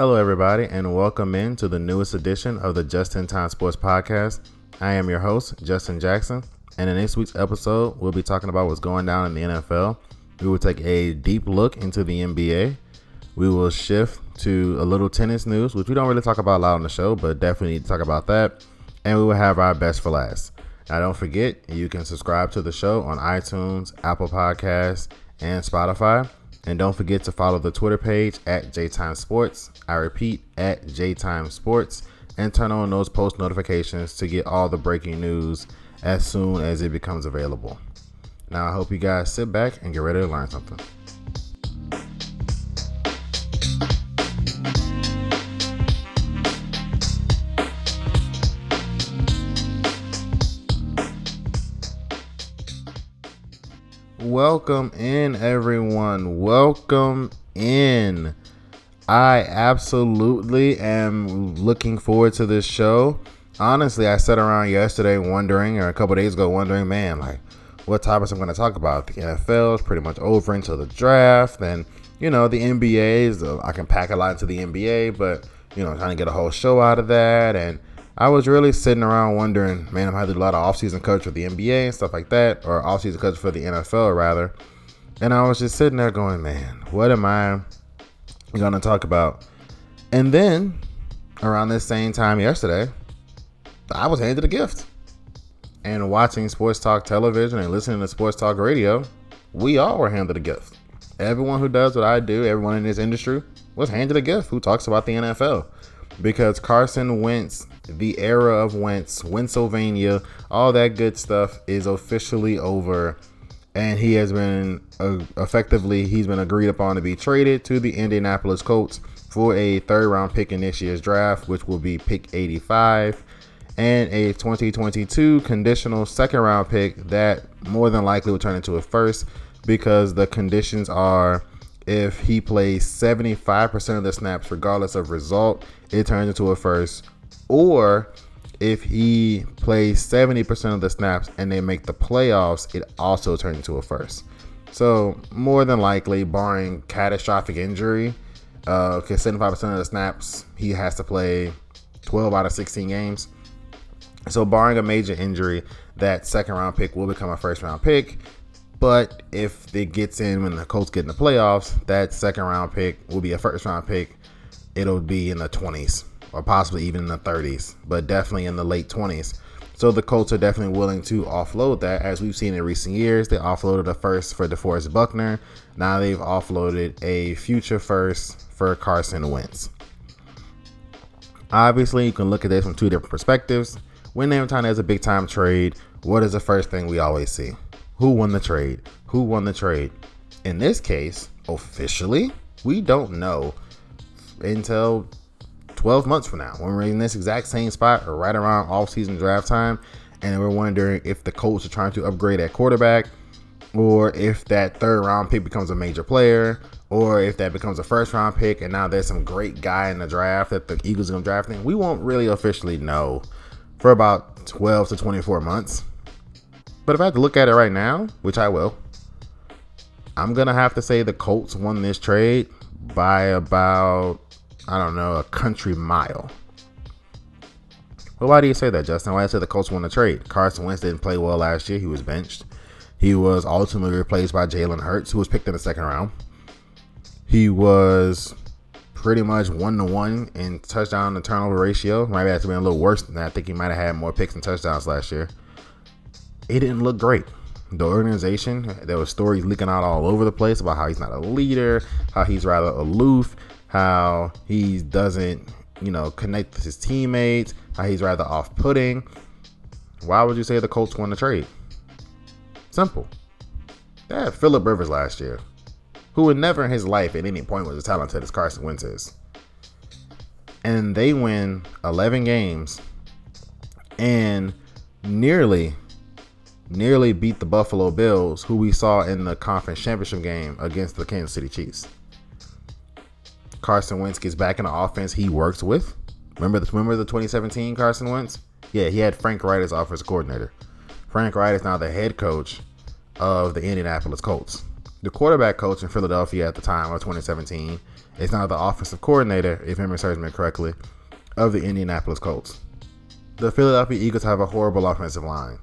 Hello, everybody, and welcome in to the newest edition of the Just in Time Sports Podcast. I am your host, Justin Jackson, and in this week's episode, we'll be talking about what's going down in the NFL. We will take a deep look into the NBA. We will shift to a little tennis news, which we don't really talk about a lot on the show, but definitely need to talk about that. And we will have our best for last. Now, don't forget, you can subscribe to the show on iTunes, Apple Podcasts, and Spotify. And don't forget to follow the Twitter page at JTime Sports. I repeat, at JTime Sports. And turn on those post notifications to get all the breaking news as soon as it becomes available. Now, I hope you guys sit back and get ready to learn something. Welcome in, everyone. Welcome in. I absolutely am looking forward to this show. Honestly, I sat around yesterday wondering, or a couple days ago, wondering, man, like, what topics I'm going to talk about. The NFL is pretty much over until the draft, and you know, the NBA is. Uh, I can pack a lot into the NBA, but you know, trying to get a whole show out of that, and I was really sitting around wondering, man, I'm having a lot of offseason coverage for the NBA and stuff like that, or offseason coverage for the NFL rather. And I was just sitting there going, man, what am I going to talk about? And then around this same time yesterday, I was handed a gift. And watching sports talk television and listening to sports talk radio, we all were handed a gift. Everyone who does what I do, everyone in this industry, was handed a gift who talks about the NFL. Because Carson Wentz the era of Wentz, Pennsylvania, all that good stuff is officially over, and he has been uh, effectively he's been agreed upon to be traded to the Indianapolis Colts for a third round pick in this year's draft, which will be pick 85, and a 2022 conditional second round pick that more than likely will turn into a first because the conditions are if he plays 75% of the snaps regardless of result, it turns into a first or if he plays 70% of the snaps and they make the playoffs, it also turns into a first. So, more than likely, barring catastrophic injury, because uh, 75% of the snaps, he has to play 12 out of 16 games. So, barring a major injury, that second round pick will become a first round pick. But if it gets in when the Colts get in the playoffs, that second round pick will be a first round pick. It'll be in the 20s or possibly even in the 30s, but definitely in the late 20s. So the Colts are definitely willing to offload that, as we've seen in recent years. They offloaded a first for DeForest Buckner. Now they've offloaded a future first for Carson Wentz. Obviously, you can look at this from two different perspectives. When time has a big time trade, what is the first thing we always see? Who won the trade? Who won the trade? In this case, officially, we don't know until 12 months from now, when we're in this exact same spot or right around off-season draft time, and we're wondering if the Colts are trying to upgrade at quarterback, or if that third round pick becomes a major player, or if that becomes a first round pick, and now there's some great guy in the draft that the Eagles are going to draft in, we won't really officially know for about 12 to 24 months. But if I have to look at it right now, which I will, I'm going to have to say the Colts won this trade by about I don't know, a country mile. Well, why do you say that, Justin? Why I said the Colts won the trade? Carson Wentz didn't play well last year. He was benched. He was ultimately replaced by Jalen Hurts, who was picked in the second round. He was pretty much one to one in touchdown to turnover ratio. Might have been a little worse than that. I think he might have had more picks and touchdowns last year. It didn't look great. The organization, there were stories leaking out all over the place about how he's not a leader, how he's rather aloof, how he doesn't, you know, connect with his teammates, how he's rather off putting. Why would you say the Colts won to trade? Simple. They had Philip Rivers last year, who would never in his life at any point was as talented as Carson Wentz is. And they win 11 games and nearly, nearly beat the Buffalo Bills, who we saw in the conference championship game against the Kansas City Chiefs. Carson Wentz gets back in the offense he works with. Remember the remember the 2017 Carson Wentz? Yeah, he had Frank Reich as offensive coordinator. Frank Reich is now the head coach of the Indianapolis Colts. The quarterback coach in Philadelphia at the time of 2017 is now the offensive coordinator, if memory serves me correctly, of the Indianapolis Colts. The Philadelphia Eagles have a horrible offensive line.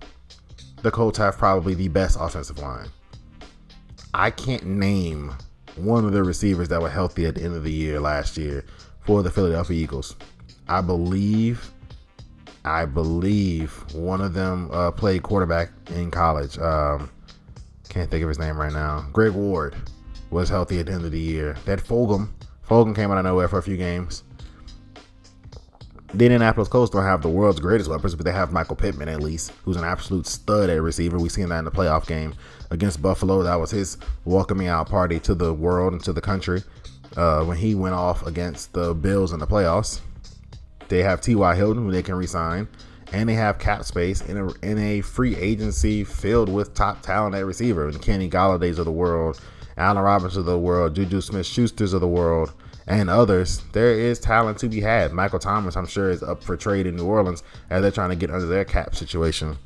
The Colts have probably the best offensive line. I can't name one of the receivers that were healthy at the end of the year last year for the Philadelphia Eagles. I believe, I believe one of them uh, played quarterback in college. Um, can't think of his name right now. Greg Ward was healthy at the end of the year. That Fulgham, Fulgham came out of nowhere for a few games. The Indianapolis Colts don't have the world's greatest weapons, but they have Michael Pittman at least, who's an absolute stud at receiver. We've seen that in the playoff game against Buffalo. That was his welcoming out party to the world and to the country uh, when he went off against the Bills in the playoffs. They have T.Y. Hilton, who they can resign, and they have cap space in a in a free agency filled with top talent at receiver, and Kenny Golladay's of the world, Allen Roberts of the world, Juju Smith-Schuster's of the world and others, there is talent to be had. Michael Thomas, I'm sure, is up for trade in New Orleans as they're trying to get under their cap situation.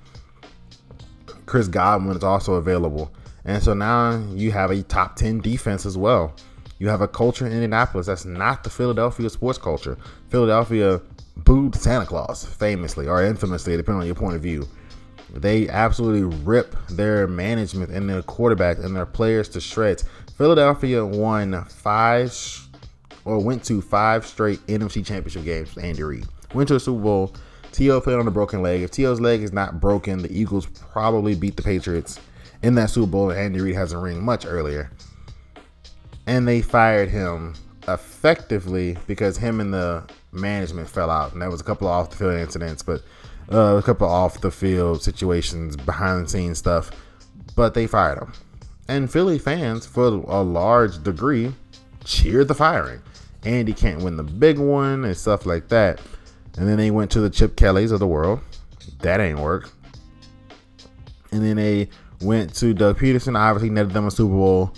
Chris Godwin is also available. And so now you have a top 10 defense as well. You have a culture in Indianapolis that's not the Philadelphia sports culture. Philadelphia booed Santa Claus famously or infamously, depending on your point of view. They absolutely rip their management and their quarterbacks and their players to shreds. Philadelphia won five or went to five straight NFC Championship games Andy Reid. Went to a Super Bowl. T.O. played on a broken leg. If T.O.'s leg is not broken, the Eagles probably beat the Patriots in that Super Bowl. And Andy Reid has a ring much earlier. And they fired him effectively because him and the management fell out. And there was a couple of off the field incidents, but uh, a couple of off the field situations, behind the scenes stuff. But they fired him. And Philly fans, for a large degree, cheered the firing. Andy can't win the big one and stuff like that. And then they went to the Chip Kellys of the world. That ain't work. And then they went to Doug Pederson, obviously netted them a Super Bowl,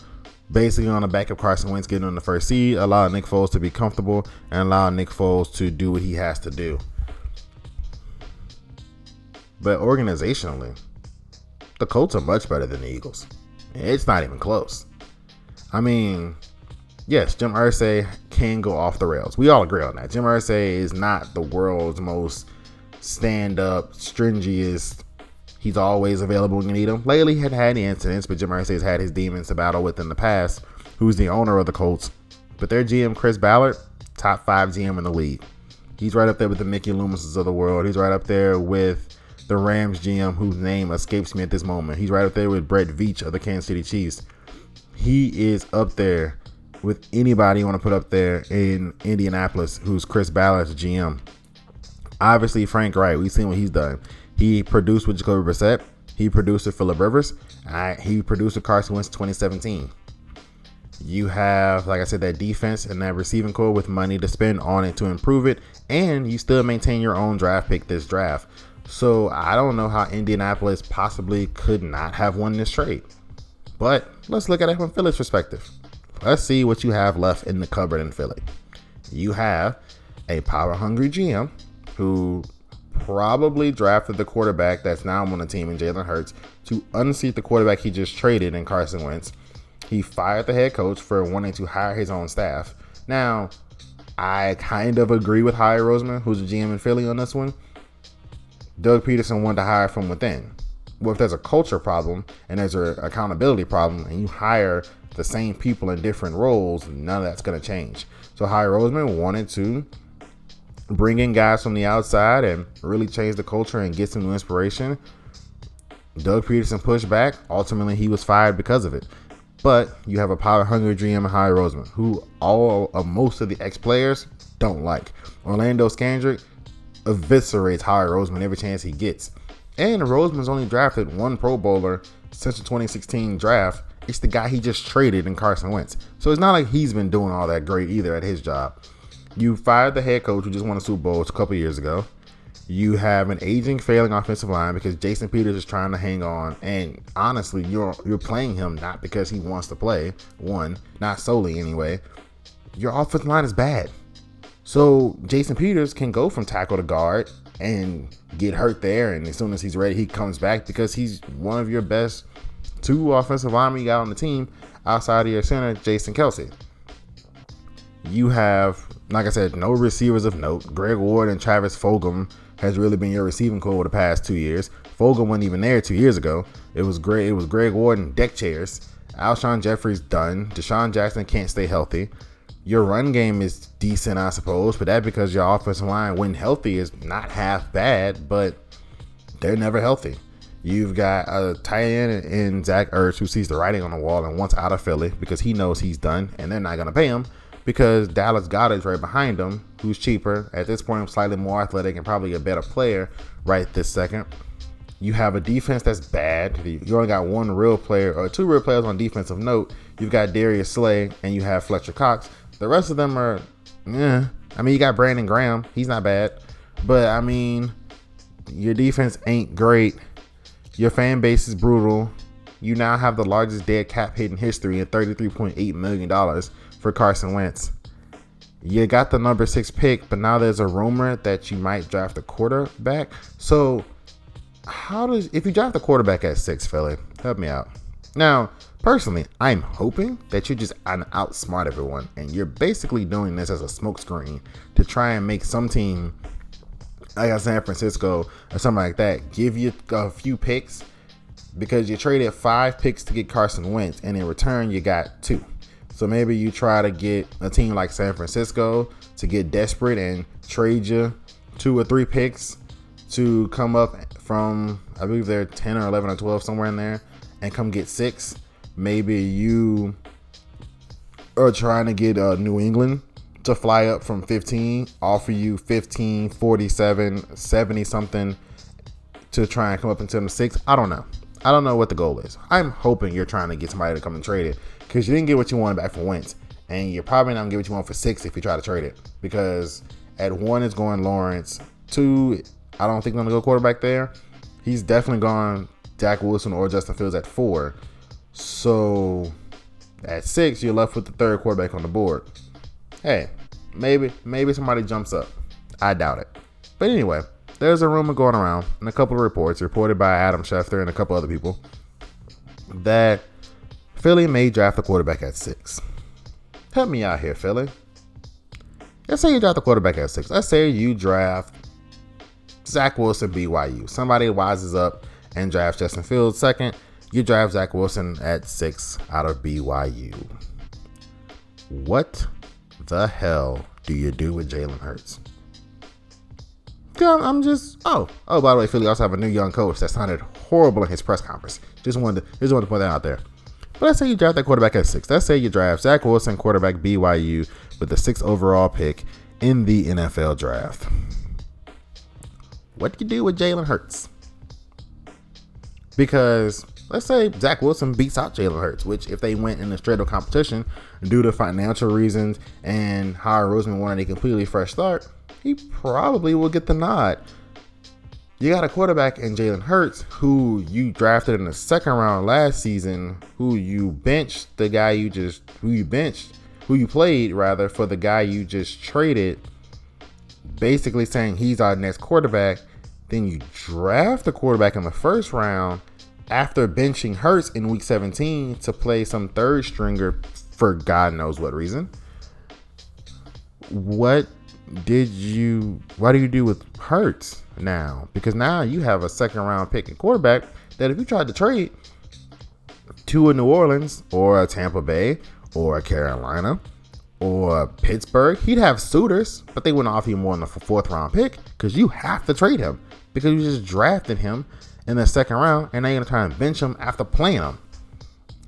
basically on the back of Carson Wentz getting on the first seed, allowing Nick Foles to be comfortable and allowing Nick Foles to do what he has to do. But organizationally, the Colts are much better than the Eagles. It's not even close. I mean, yes, Jim Irsay can go off the rails. We all agree on that. Jim Irsay is not the world's most stand-up, stringiest. He's always available when you need him. Lately, he had had incidents, but Jim Irsay has had his demons to battle with in the past. Who's the owner of the Colts? But their GM, Chris Ballard, top five GM in the league. He's right up there with the Mickey Loomises of the world. He's right up there with the Rams GM, whose name escapes me at this moment. He's right up there with Brett Veach of the Kansas City Chiefs. He is up there with anybody you want to put up there in Indianapolis, who's Chris Ballard's GM. Obviously, Frank Reich, we've seen what he's done. He produced with Jacoby Brissett. He produced with Philip Rivers. I, he produced with Carson Wentz 2017. You have, like I said, that defense and that receiving core with money to spend on it to improve it, and you still maintain your own draft pick this draft. So I don't know how Indianapolis possibly could not have won this trade. But let's look at it from Philly's perspective. Let's see what you have left in the cupboard in Philly. You have a power hungry GM who probably drafted the quarterback that's now on the team in Jalen Hurts to unseat the quarterback he just traded in Carson Wentz. He fired the head coach for wanting to hire his own staff. Now, I kind of agree with Howie Roseman, who's the GM in Philly on this one. Doug Pederson wanted to hire from within. Well, if there's a culture problem and there's an accountability problem, and you hire the same people in different roles, none of that's going to change. So Howie Roseman wanted to bring in guys from the outside and really change the culture and get some new inspiration. Doug Pederson pushed back. Ultimately, he was fired because of it. But you have a power hungry GM, Howie Roseman, who all of most of the ex players don't like. Orlando Scandrick eviscerates Howie Roseman every chance he gets. And Roseman's only drafted one Pro Bowler since the 2016 draft, it's the guy he just traded in Carson Wentz. So it's not like he's been doing all that great either at his job. You fired the head coach who just won a Super Bowl a couple years ago. You have an aging, failing offensive line because Jason Peters is trying to hang on, and honestly, you're you're playing him not because he wants to play. One, not solely anyway. Your offensive line is bad, so Jason Peters can go from tackle to guard and get hurt there, and as soon as he's ready, he comes back because he's one of your best two offensive linemen you got on the team outside of your center, Jason Kelce. You have, like I said, no receivers of note. Greg Ward and Travis Fulgham has really been your receiving core over the past two years. Fulgham wasn't even there two years ago. It was great. It was Greg Ward and deck chairs. Alshon Jeffery's done. DeSean Jackson can't stay healthy. Your run game is decent, I suppose, but that because your offensive line, when healthy, is not half bad, but they're never healthy. You've got a tight end in Zach Ertz who sees the writing on the wall and wants out of Philly because he knows he's done and they're not going to pay him because Dallas Goedert's right behind him, who's cheaper. At this point, slightly more athletic and probably a better player right this second. You have a defense that's bad. You only got one real player or two real players on defensive note. You've got Darius Slay and you have Fletcher Cox. The rest of them are, yeah. I mean, you got Brandon Graham. He's not bad. But I mean, your defense ain't great. Your fan base is brutal. You now have the largest dead cap hit in history at $33.8 million for Carson Wentz. You got the number six pick, but now there's a rumor that you might draft a quarterback. So, how does if you draft a quarterback at six, Philly, help me out. Now, personally, I'm hoping that you just outsmart everyone, and you're basically doing this as a smokescreen to try and make some team I got San Francisco or something like that, give you a few picks because you traded five picks to get Carson Wentz, and in return you got two. So maybe you try to get a team like San Francisco to get desperate and trade you two or three picks to come up from I believe they're 10 or 11 or 12 somewhere in there and come get six. Maybe you are trying to get uh, New England to fly up from 15, offer you 15, 47, 70 something to try and come up into the six. I don't know. I don't know what the goal is. I'm hoping you're trying to get somebody to come and trade it because you didn't get what you wanted back from Wentz, and you're probably not gonna get what you want for six if you try to trade it because at one is going Lawrence, two I don't think I'm gonna go quarterback there. He's definitely gone Zach Wilson or Justin Fields at four. So at six, you're left with the third quarterback on the board hey, maybe maybe somebody jumps up. I doubt it. But anyway, there's a rumor going around and a couple of reports reported by Adam Schefter and a couple other people that Philly may draft a quarterback at six. Help me out here, Philly. Let's say you draft a quarterback at six. Let's say you draft Zach Wilson, BYU. Somebody wises up and drafts Justin Fields second. You draft Zach Wilson at six out of BYU. What the hell do you do with Jalen Hurts? I'm just. Oh, oh. By the way, Philly also have a new young coach that sounded horrible in his press conference. Just wanted to, just wanted to put that out there. But let's say you draft that quarterback at six. Let's say you draft Zach Wilson, quarterback BYU, with the sixth overall pick in the NFL draft. What do you do with Jalen Hurts? Because let's say Zach Wilson beats out Jalen Hurts, which if they went in a straight up competition due to financial reasons and Howard Roseman wanted a completely fresh start, he probably will get the nod. You got a quarterback in Jalen Hurts who you drafted in the second round last season, who you benched the guy you just who you benched, who you played rather for the guy you just traded, basically saying he's our next quarterback. Then you draft the quarterback in the first round after benching Hurts in week 17 to play some third stringer for God knows what reason. What did you what do you do with Hurts now? Because now you have a second round pick and quarterback that if you tried to trade to a New Orleans or a Tampa Bay or a Carolina or Pittsburgh, he'd have suitors, but they wouldn't offer you more than a fourth round pick because you have to trade him because you just drafted him in the second round, and you're gonna try and bench him after playing him.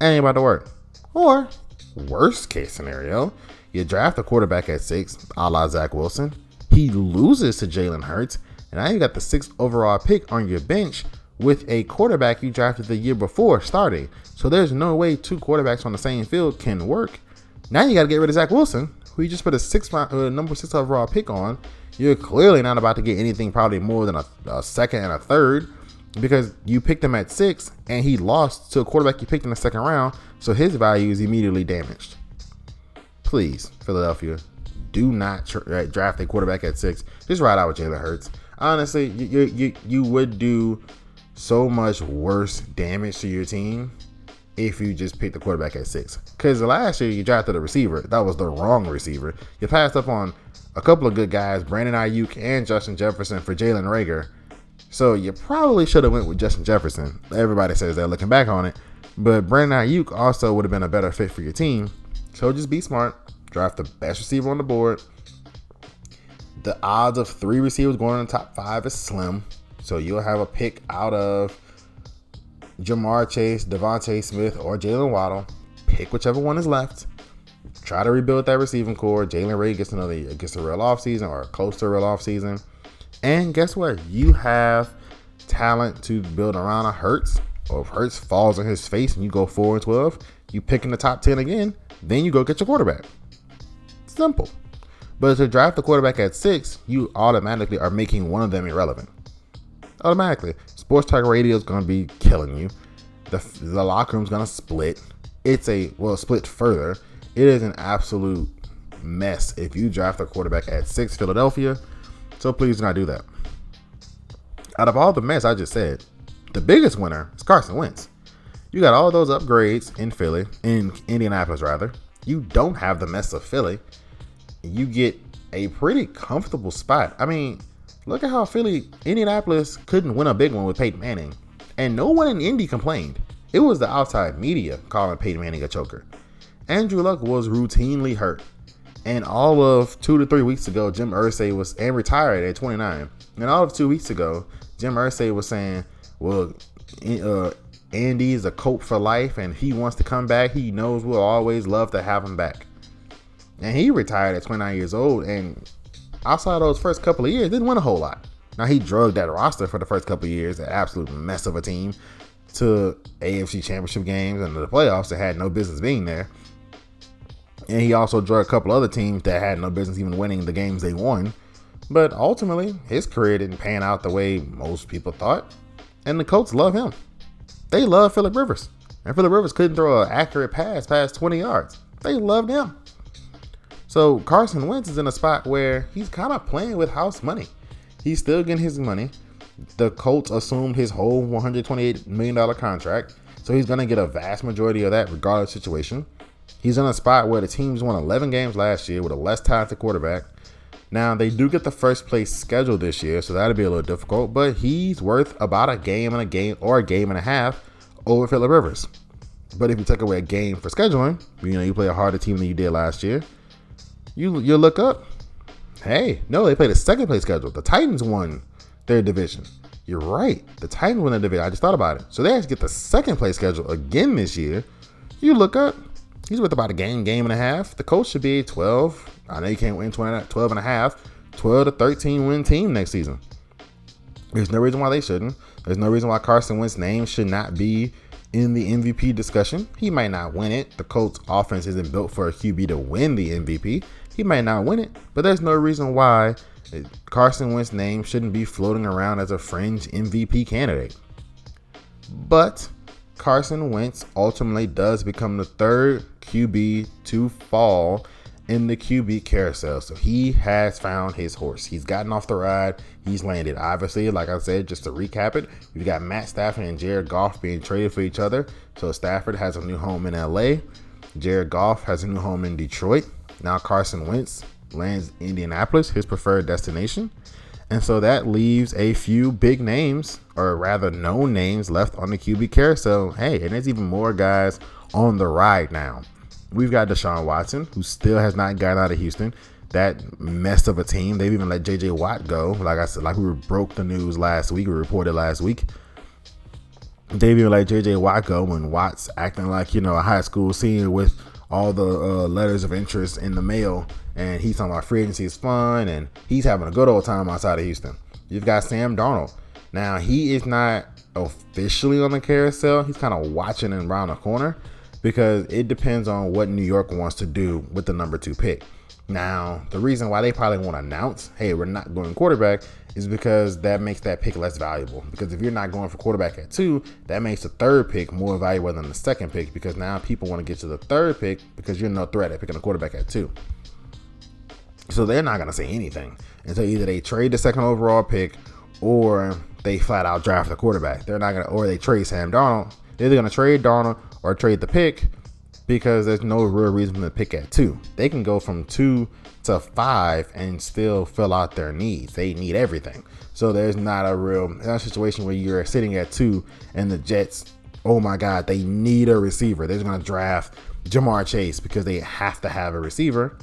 Ain't about to work. Or worst case scenario, you draft a quarterback at six, a la Zach Wilson. He loses to Jalen Hurts, and now you got the sixth overall pick on your bench with a quarterback you drafted the year before starting. So there's no way two quarterbacks on the same field can work. Now you got to get rid of Zach Wilson, who you just put a six uh, number six overall pick on. You're clearly not about to get anything probably more than a, a second and a third because you picked him at six and he lost to a quarterback you picked in the second round, so his value is immediately damaged. Please, Philadelphia, do not tra- uh, draft a quarterback at six. Just ride out with Jalen Hurts. Honestly, you, you you would do so much worse damage to your team if you just pick the quarterback at six. Because last year you drafted a receiver. That was the wrong receiver. You passed up on a couple of good guys, Brandon Aiyuk and Justin Jefferson for Jalen Reagor. So you probably should have went with Justin Jefferson. Everybody says they're looking back on it. But Brandon Aiyuk also would have been a better fit for your team. So just be smart. Draft the best receiver on the board. The odds of three receivers going in the top five is slim. So you'll have a pick out of Ja'Marr Chase, DeVonta Smith, or Jaylen Waddle. Pick whichever one is left. Try to rebuild that receiving core. Jalen Ray gets another gets a real off season or close to a real off season. And guess what? You have talent to build around a Hurts. Or if Hurts falls on his face and you go 4 and 12, you pick in the top 10 again, then you go get your quarterback. Simple. But to draft the quarterback at six, you automatically are making one of them irrelevant. Automatically. Sports Talk Radio is going to be killing you. The, the locker room's going to split. It's a, well, split further. It is an absolute mess if you draft a quarterback at six, Philadelphia. So please do not do that. Out of all the mess I just said, the biggest winner is Carson Wentz. You got all those upgrades in Philly, in Indianapolis rather. You don't have the mess of Philly. You get a pretty comfortable spot. I mean, Look at how Philly, Indianapolis couldn't win a big one with Peyton Manning. And no one in Indy complained. It was the outside media calling Peyton Manning a choker. Andrew Luck was routinely hurt. And all of two to three weeks ago, Jim Irsay was and retired at 29. And all of two weeks ago, Jim Irsay was saying, "Well, uh, Andy is a coach for life, and he wants to come back. He knows we'll always love to have him back." And he retired at 29 years old, and outside those first couple of years, didn't win a whole lot. Now he drugged that roster for the first couple of years, an absolute mess of a team, to AFC Championship games and the playoffs that had no business being there. And he also drew a couple other teams that had no business even winning the games they won. But ultimately, his career didn't pan out the way most people thought. And the Colts love him. They love Philip Rivers. And Philip Rivers couldn't throw an accurate pass past 20 yards. They loved him. So Carson Wentz is in a spot where he's kind of playing with house money. He's still getting his money. The Colts assumed his whole $128 million contract, so he's going to get a vast majority of that regardless of situation. He's in a spot where the teams won 11 games last year with a less talented quarterback. Now, they do get the first place schedule this year, so that'll be a little difficult, but he's worth about a game and a game or a game and a half over Philip Rivers. But if you take away a game for scheduling, you know, you play a harder team than you did last year, you you look up. Hey, no, they played a second place schedule. The Titans won their division. You're right. The Titans won the division. I just thought about it. So they actually get the second place schedule again this year. You look up. He's with about a game, game and a half. The coach should be 12. I know you can't win 20, 12 and a half. 12 to 13 win team next season. There's no reason why they shouldn't. There's no reason why Carson Wentz's name should not be in the MVP discussion. He might not win it. The Colts offense isn't built for a QB to win the MVP. He might not win it, but there's no reason why Carson Wentz's name shouldn't be floating around as a fringe MVP candidate. But Carson Wentz ultimately does become the third QB to fall in the QB carousel. So he has found his horse. He's gotten off the ride. He's landed. Obviously, like I said, just to recap it, we've got Matt Stafford and Jared Goff being traded for each other. So Stafford has a new home in LA. Jared Goff has a new home in Detroit. Now Carson Wentz lands Indianapolis, his preferred destination. And so that leaves a few big names, or rather known names, left on the QB carousel. Hey, and there's even more guys on the ride now. We've got Deshaun Watson, who still has not gotten out of Houston. That mess of a team. They've even let JJ Watt go. Like I said, like we broke the news last week, we reported last week. They've even let JJ Watt go when Watt's acting like, you know, a high school senior with all the uh, letters of interest in the mail, and he's talking about free agency is fun, and he's having a good old time outside of Houston. You've got Sam Darnold. Now he is not officially on the carousel. He's kind of watching and around the corner because it depends on what New York wants to do with the number two pick. Now, the reason why they probably won't announce, hey, we're not going quarterback, is because that makes that pick less valuable. Because if you're not going for quarterback at two, that makes the third pick more valuable than the second pick because now people want to get to the third pick because you're no threat at picking a quarterback at two. So they're not going to say anything until either they trade the second overall pick or they flat out draft the quarterback. They're not gonna, or they trade Sam Darnold. They're either gonna trade Darnold or trade the pick because there's no real reason to pick at two. They can go from two to five and still fill out their needs. They need everything. So there's not a real not a situation where you're sitting at two and the Jets, oh my God, they need a receiver. They're going to draft Ja'Marr Chase because they have to have a receiver.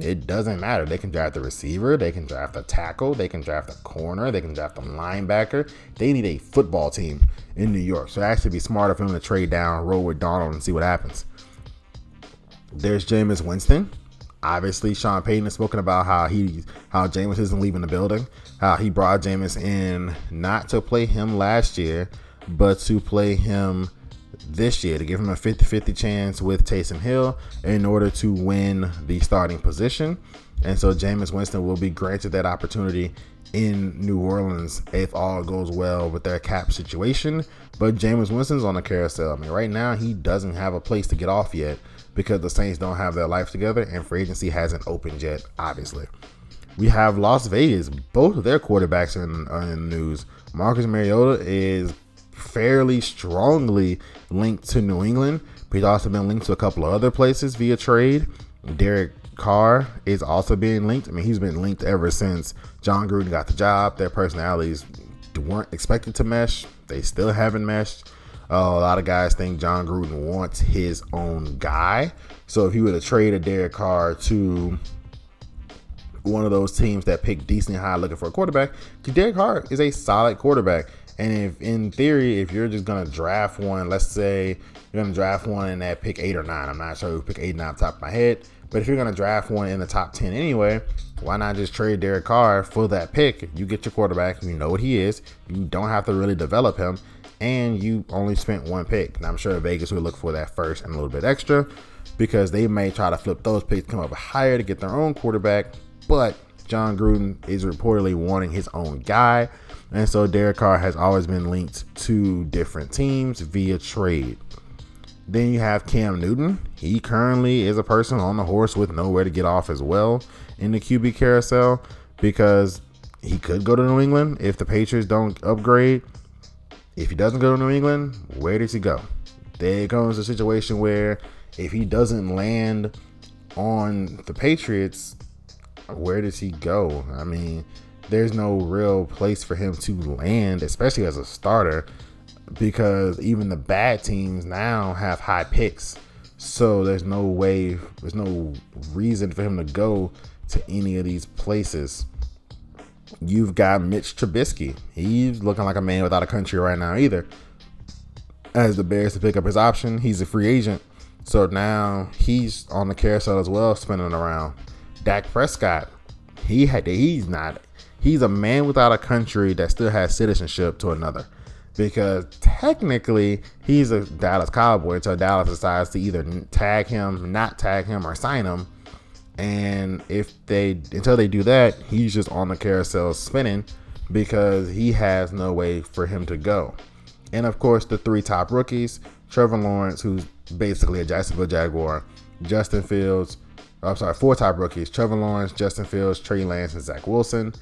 It doesn't matter. They can draft a receiver, they can draft a tackle, they can draft a corner, they can draft a linebacker. They need a football team in New York. So it actually be smarter for them to trade down, roll with Darnold, and see what happens. There's Jameis Winston. Obviously, Sean Payton has spoken about how he how Jameis isn't leaving the building. How he brought Jameis in not to play him last year, but to play him this year to give him a 50-50 chance with Taysom Hill in order to win the starting position. And so Jameis Winston will be granted that opportunity in New Orleans if all goes well with their cap situation. But Jameis Winston's on the carousel. I mean, right now he doesn't have a place to get off yet because the Saints don't have their life together and free agency hasn't opened yet, obviously. We have Las Vegas. Both of their quarterbacks are in, are in the news. Marcus Mariota is fairly strongly linked to New England, he's also been linked to a couple of other places via trade. Derek Carr is also being linked. I mean, he's been linked ever since Jon Gruden got the job. Their personalities weren't expected to mesh. They still haven't meshed. Uh, a lot of guys think Jon Gruden wants his own guy. So if you were to trade a Derek Carr to one of those teams that pick decently high looking for a quarterback, Derek Carr is a solid quarterback. And if in theory, if you're just gonna draft one, let's say you're gonna draft one in that pick eight or nine. I'm not sure who pick eight nine off top of my head. But if you're gonna draft one in the top ten anyway, why not just trade Derek Carr for that pick? You get your quarterback, you know what he is. You don't have to really develop him, and you only spent one pick. And I'm sure Vegas would look for that first and a little bit extra because they may try to flip those picks, come up higher to get their own quarterback. But Jon Gruden is reportedly wanting his own guy. And so Derek Carr has always been linked to different teams via trade. Then you have Cam Newton. He currently is a person on the horse with nowhere to get off as well in the QB carousel because he could go to New England if the Patriots don't upgrade. If he doesn't go to New England, where does he go? There comes a situation where if he doesn't land on the Patriots, where does he go? I mean, there's no real place for him to land, especially as a starter, because even the bad teams now have high picks. So there's no way, there's no reason for him to go to any of these places. You've got Mitch Trubisky. He's looking like a man without a country right now, either. As the Bears to pick up his option, he's a free agent. So now he's on the carousel as well, spinning around. Dak Prescott, he had he's not he's a man without a country that still has citizenship to another. Because technically he's a Dallas Cowboy until Dallas decides to either tag him, not tag him, or sign him. And if they until they do that, he's just on the carousel spinning because he has no way for him to go. And of course, the three top rookies, Trevor Lawrence, who's basically a Jacksonville Jaguar, Justin Fields, I'm sorry, four top rookies, Trevor Lawrence, Justin Fields, Trey Lance, and Zach Wilson.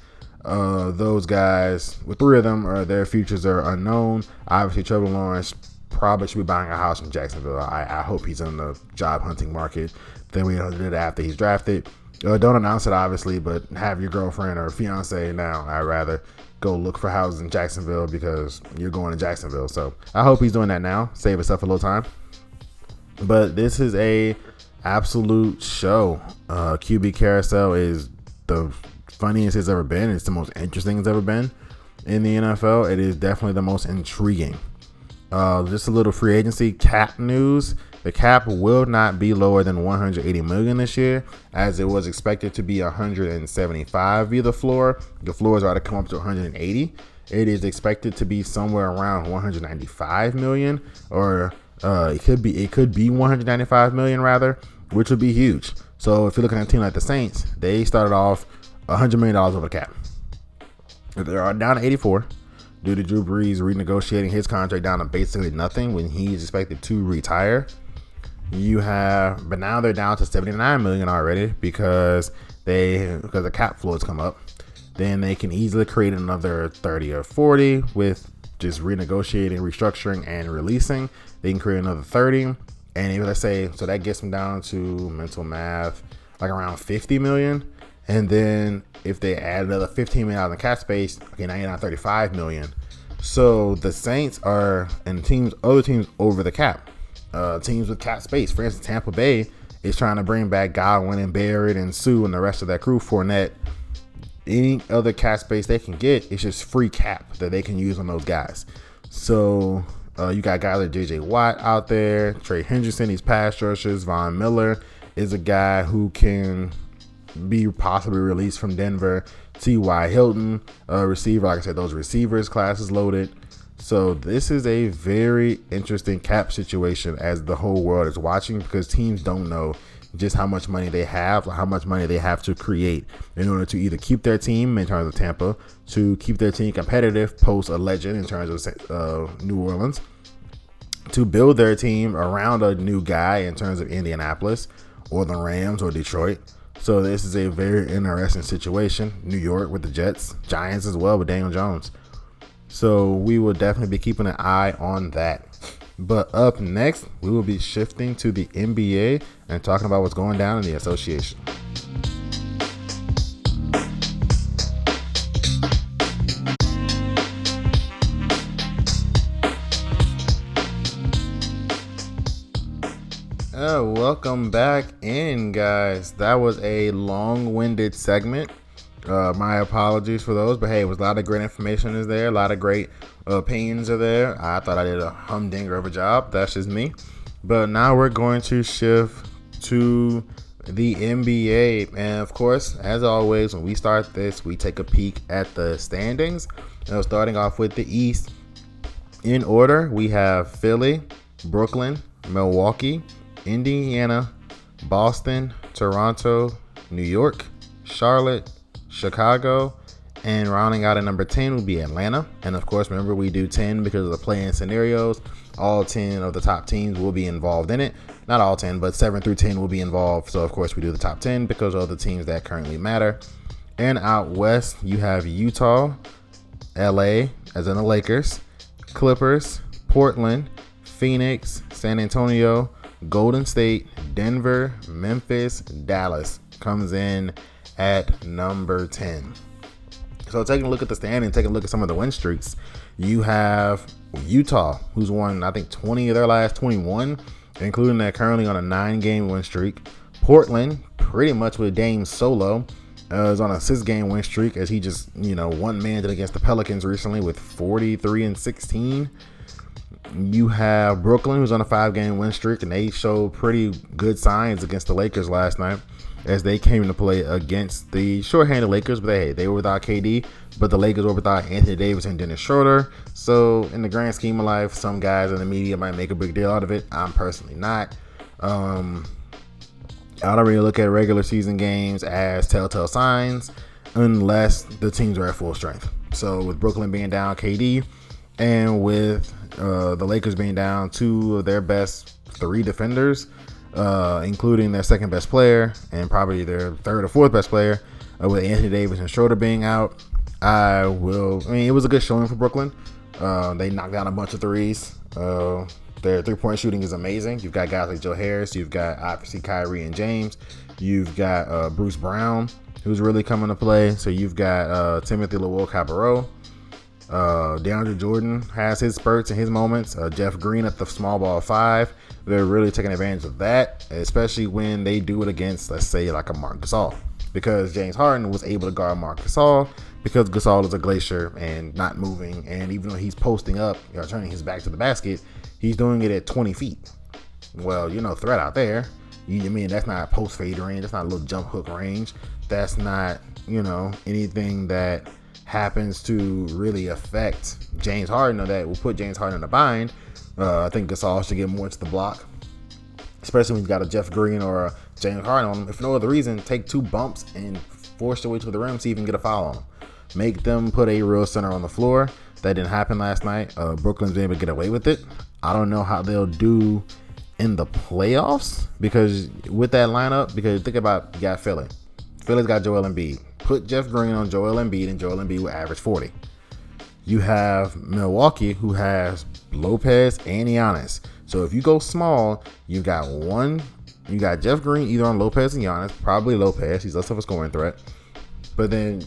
Uh, those guys, with three of them, are their futures are unknown. Obviously, Trevor Lawrence probably should be buying a house in Jacksonville. I, I hope he's in the job hunting market. Then we did it after he's drafted. Uh, don't announce it, obviously, but have your girlfriend or fiance now. I'd rather go look for houses in Jacksonville because you're going to Jacksonville. So I hope he's doing that now. Save himself a little time. But this is a absolute show. Uh, QB Carousel is the funniest it's ever been. It's the most interesting it's ever been in the NFL. It is definitely the most intriguing. Uh, just a little free agency cap news. The cap will not be lower than 180 million this year, as it was expected to be 175 via the floor. The floors are to come up to 180. It is expected to be somewhere around 195 million, or uh, it could be it could be 195 million rather, which would be huge. So if you're looking at a team like the Saints, they started off $100 million over the cap. They're down to 84 due to Drew Brees renegotiating his contract down to basically nothing when he is expected to retire. You have, but now they're down to 79 million already because they because the cap floors come up. then they can easily create another 30 or 40 with just renegotiating, restructuring, and releasing. They can create another 30. And if let's say, so that gets them down to mental math, like around 50 million. And then if they add another 15 million in cap space, okay, now you're not 35 million. So the Saints are and teams, other teams over the cap. Uh, teams with cap space. For instance, Tampa Bay is trying to bring back Godwin and Barrett and Suh and the rest of that crew. Fournette, any other cap space they can get, it's just free cap that they can use on those guys. So uh, you got guys like JJ Watt out there, Trey Hendrickson, these pass rushers. Von Miller is a guy who can be possibly released from Denver. T.Y. Hilton, uh, receiver. Like I said, those receivers classes loaded. So this is a very interesting cap situation as the whole world is watching because teams don't know just how much money they have, how much money they have to create in order to either keep their team in terms of Tampa, to keep their team competitive post a legend in terms of uh, New Orleans, to build their team around a new guy in terms of Indianapolis or the Rams or Detroit. So this is a very interesting situation. New York with the Jets, Giants as well with Daniel Jones. So we will definitely be keeping an eye on that. But up next, we will be shifting to the NBA and talking about what's going down in the association. Uh, welcome back in, guys. That was a long winded segment. Uh, my apologies for those, but hey, it was a lot of great information is there, a lot of great opinions are there. I thought I did a humdinger of a job. That's just me. But now we're going to shift to the NBA. And of course, as always, when we start this, we take a peek at the standings. And starting off with the East. In order, we have Philly, Brooklyn, Milwaukee, Indiana, Boston, Toronto, New York, Charlotte, Chicago, and rounding out at number 10 would be Atlanta. And of course, remember, we do 10 because of the play in scenarios. All 10 of the top teams will be involved in it. Not all 10, but 7 through 10 will be involved. So, of course, we do the top 10 because of the teams that currently matter. And out west, you have Utah, LA, as in the Lakers, Clippers, Portland, Phoenix, San Antonio, Golden State, Denver, Memphis, Dallas comes in at number 10. So taking a look at the standing, taking a look at some of the win streaks, you have Utah, who's won I think 20 of their last 21, including that currently on a nine-game win streak. Portland, pretty much with Dame solo, uh, is on a six-game win streak as he just you know one man did against the Pelicans recently with 43 and 16. You have Brooklyn, who's on a five-game win streak, and they showed pretty good signs against the Lakers last night as they came to play against the short-handed Lakers. But hey, they were without KD, but the Lakers were without Anthony Davis and Dennis Schroeder. So in the grand scheme of life, some guys in the media might make a big deal out of it. I'm personally not. Um, I don't really look at regular season games as telltale signs unless the teams are at full strength. So with Brooklyn being down KD and with uh, the Lakers being down two of their best three defenders, uh, including their second best player and probably their third or fourth best player, uh, with Anthony Davis and Schroeder being out. I will. I mean, it was a good showing for Brooklyn. Uh, they knocked down a bunch of threes. Uh, their three point shooting is amazing. You've got guys like Joe Harris. You've got obviously Kyrie and James. You've got uh, Bruce Brown, who's really coming to play. So you've got uh, Timothy Luwawu-Cabarrot. Uh, DeAndre Jordan has his spurts and his moments. Uh, Jeff Green at the small ball five. They're really taking advantage of that, especially when they do it against, let's say, like a Marc Gasol. Because James Harden was able to guard Marc Gasol because Gasol is a glacier and not moving. And even though he's posting up, know, turning his back to the basket, he's doing it at 20 feet. Well, you know, threat out there. You mean that's not a post fade range. That's not a little jump hook range. That's not you know anything that happens to really affect James Harden or that will put James Harden in a bind. Uh, I think Gasol should get more to the block, especially when you got a Jeff Green or a James Harden on him. If no other reason, take two bumps and force your way to the rim so you can get a foul on. Make them put a real center on the floor. That didn't happen last night. Uh, Brooklyn's been able to get away with it. I don't know how they'll do in the playoffs because with that lineup, because think about you got Philly, Philly's got Joel Embiid. Put Jeff Green on Joel Embiid, and Joel Embiid will average 40. You have Milwaukee, who has Lopez and Giannis. So if you go small, you got one. You got Jeff Green either on Lopez and Giannis, probably Lopez. He's less of a scoring threat. But then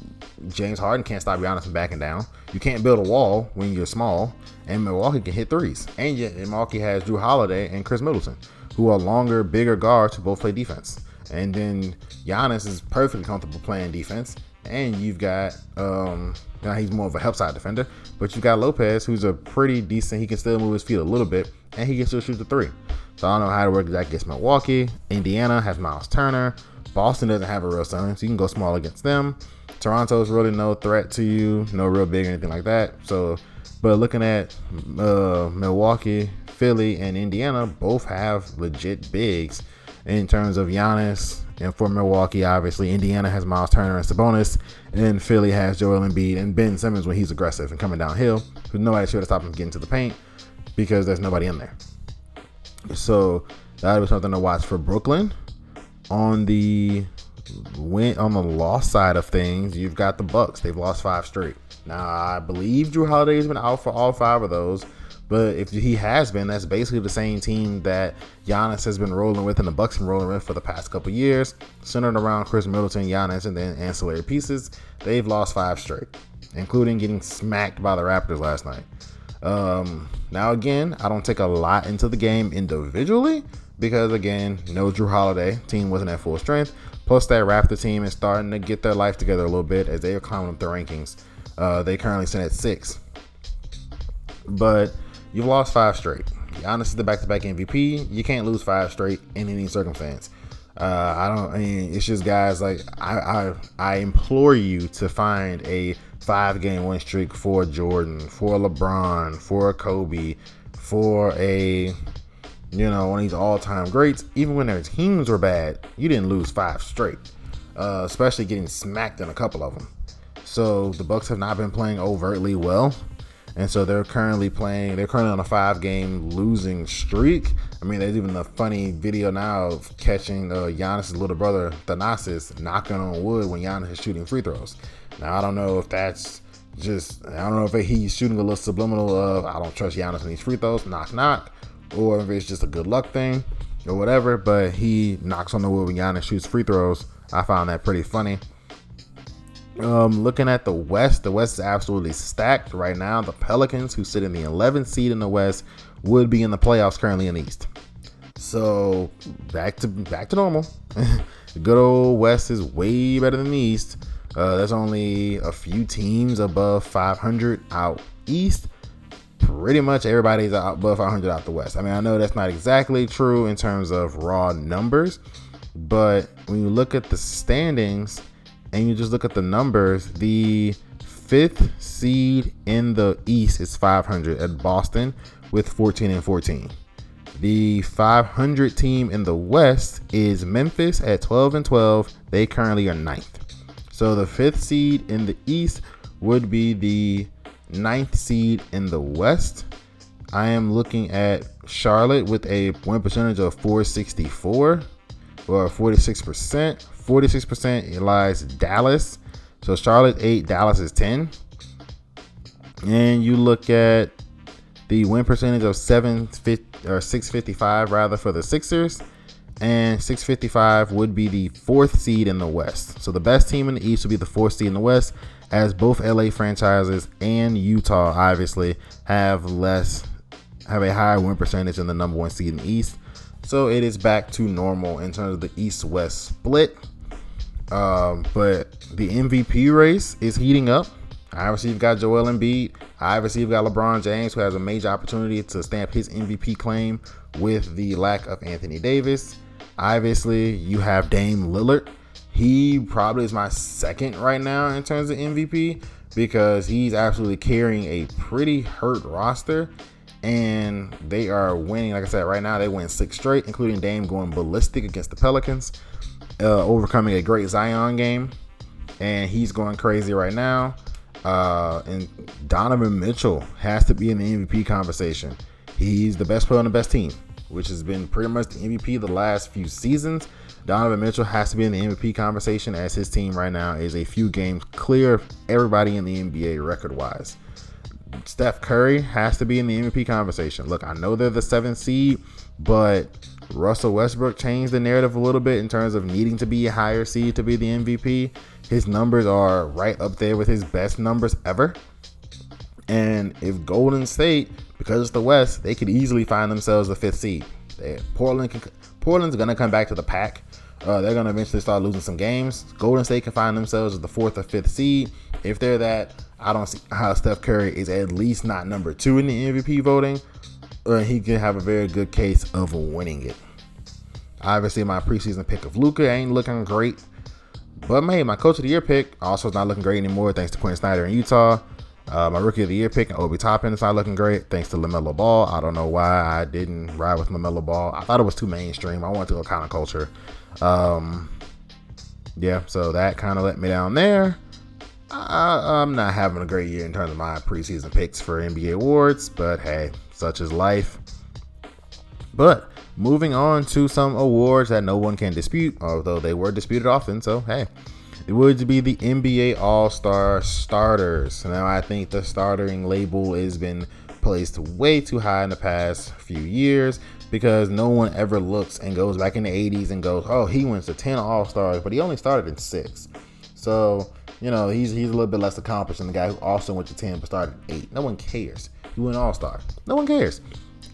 James Harden can't stop Giannis from backing down. You can't build a wall when you're small, and Milwaukee can hit threes. And yet Milwaukee has Jrue Holiday and Khris Middleton, who are longer, bigger guards who both play defense. And then Giannis is perfectly comfortable playing defense. And you've got um now he's more of a help side defender, but you've got Lopez, who's a pretty decent. He can still move his feet a little bit, and he can still shoot the three. So I don't know how to work that against Milwaukee. Indiana has Miles Turner. Boston doesn't have a real center, so you can go small against them. Toronto's really no threat to you, no real big or anything like that. So, but looking at uh, Milwaukee, Philly, and Indiana, both have legit bigs in terms of Giannis. And for Milwaukee, obviously, Indiana has Miles Turner and Sabonis, and Philly has Joel Embiid and Ben Simmons when he's aggressive and coming downhill. There's nobody sure to stop him getting to the paint because there's nobody in there. So that was something to watch for Brooklyn. On the win on the loss side of things, you've got the Bucks. They've lost five straight. Now I believe Jrue Holiday's been out for all five of those. But if he has been, that's basically the same team that Giannis has been rolling with and the Bucks been rolling with for the past couple years, centered around Khris Middleton, Giannis, and then ancillary pieces. They've lost five straight, including getting smacked by the Raptors last night. Um, now again, I don't take a lot into the game individually because again, no Jrue Holiday team wasn't at full strength. Plus, that Raptor team is starting to get their life together a little bit as they are climbing up the rankings. Uh, they currently sit at six, but You've lost five straight. Giannis is the back-to-back MVP. You can't lose five straight in any circumstance. Uh, I don't. I mean, it's just guys like I, I. I implore you to find a five-game win streak for Jordan, for LeBron, for Kobe, for a you know one of these all-time greats. Even when their teams were bad, you didn't lose five straight. Uh, especially getting smacked in a couple of them. So the Bucks have not been playing overtly well and so they're currently playing. They're currently on a five-game losing streak. I mean, there's even a funny video now of catching uh, Giannis' little brother Thanasis knocking on wood when Giannis is shooting free throws. Now I don't know if that's just I don't know if he's shooting a little subliminal of I don't trust Giannis in these free throws, knock knock, or if it's just a good luck thing or whatever. But he knocks on the wood when Giannis shoots free throws. I found that pretty funny. Um, looking at the West, the West is absolutely stacked right now. The Pelicans, who sit in the 11th seed in the West, would be in the playoffs currently in the East. So back to back to normal. the good old West is way better than the East. Uh, there's only a few teams above 500 out East. Pretty much everybody's above 500 out the West. I mean, I know that's not exactly true in terms of raw numbers, but when you look at the standings and you just look at the numbers, the fifth seed in the East is 500 at Boston with 14 and 14. The 500 team in the West is Memphis at 12 and 12. They currently are ninth. So the fifth seed in the East would be the ninth seed in the West. I am looking at Charlotte with a win percentage of 464 or 46%. 46% lies Dallas. So Charlotte 8, Dallas is 10. And you look at the win percentage of 750 or 655 rather for the Sixers. And 655 would be the fourth seed in the West. So the best team in the East would be the fourth seed in the West, as both LA franchises and Utah obviously have less have a higher win percentage than the number one seed in the East. So it is back to normal in terms of the East West split. Um, but the MVP race is heating up. Obviously, you've got Joel Embiid. Obviously, you've got LeBron James, who has a major opportunity to stamp his MVP claim with the lack of Anthony Davis. Obviously, you have Dame Lillard. He probably is my second right now in terms of MVP because he's absolutely carrying a pretty hurt roster. And they are winning, like I said, right now they win six straight, including Dame going ballistic against the Pelicans uh, overcoming a great Zion game, and he's going crazy right now. Uh, and Donovan Mitchell has to be in the MVP conversation. He's the best player on the best team, which has been pretty much the MVP the last few seasons. Donovan Mitchell has to be in the MVP conversation as his team right now is a few games clear of everybody in the NBA record wise. Steph Curry has to be in the MVP conversation. Look, I know they're the seventh seed, but Russell Westbrook changed the narrative a little bit in terms of needing to be a higher seed to be the MVP. His numbers are right up there with his best numbers ever. And if Golden State, because it's the West, they could easily find themselves the fifth seed. They, Portland, can, Portland's gonna come back to the pack. Uh, they're gonna eventually start losing some games. Golden State can find themselves as the fourth or fifth seed. If they're that, I don't see how Steph Curry is at least not number two in the MVP voting. Or he can have a very good case of winning it. Obviously, my preseason pick of Luka ain't looking great. But man, my coach of the year pick also is not looking great anymore thanks to Quinn Snyder in Utah. Uh, my rookie of the year pick, Obi Toppin, is not looking great thanks to LaMelo Ball. I don't know why I didn't ride with LaMelo Ball. I thought it was too mainstream. I wanted to go counterculture. Um, yeah, so that kind of let me down there. I, I'm not having a great year in terms of my preseason picks for NBA awards, but hey, such is life. But moving on to some awards that no one can dispute, although they were disputed often. So, hey, it would be the NBA All Star starters. Now, I think the starting label has been placed way too high in the past few years because no one ever looks and goes back in the 80s and goes, oh, he went to 10 All Stars, but he only started in six. So, you know, he's, he's a little bit less accomplished than the guy who also went to 10 but started eight. No one cares. He went All Star. No one cares.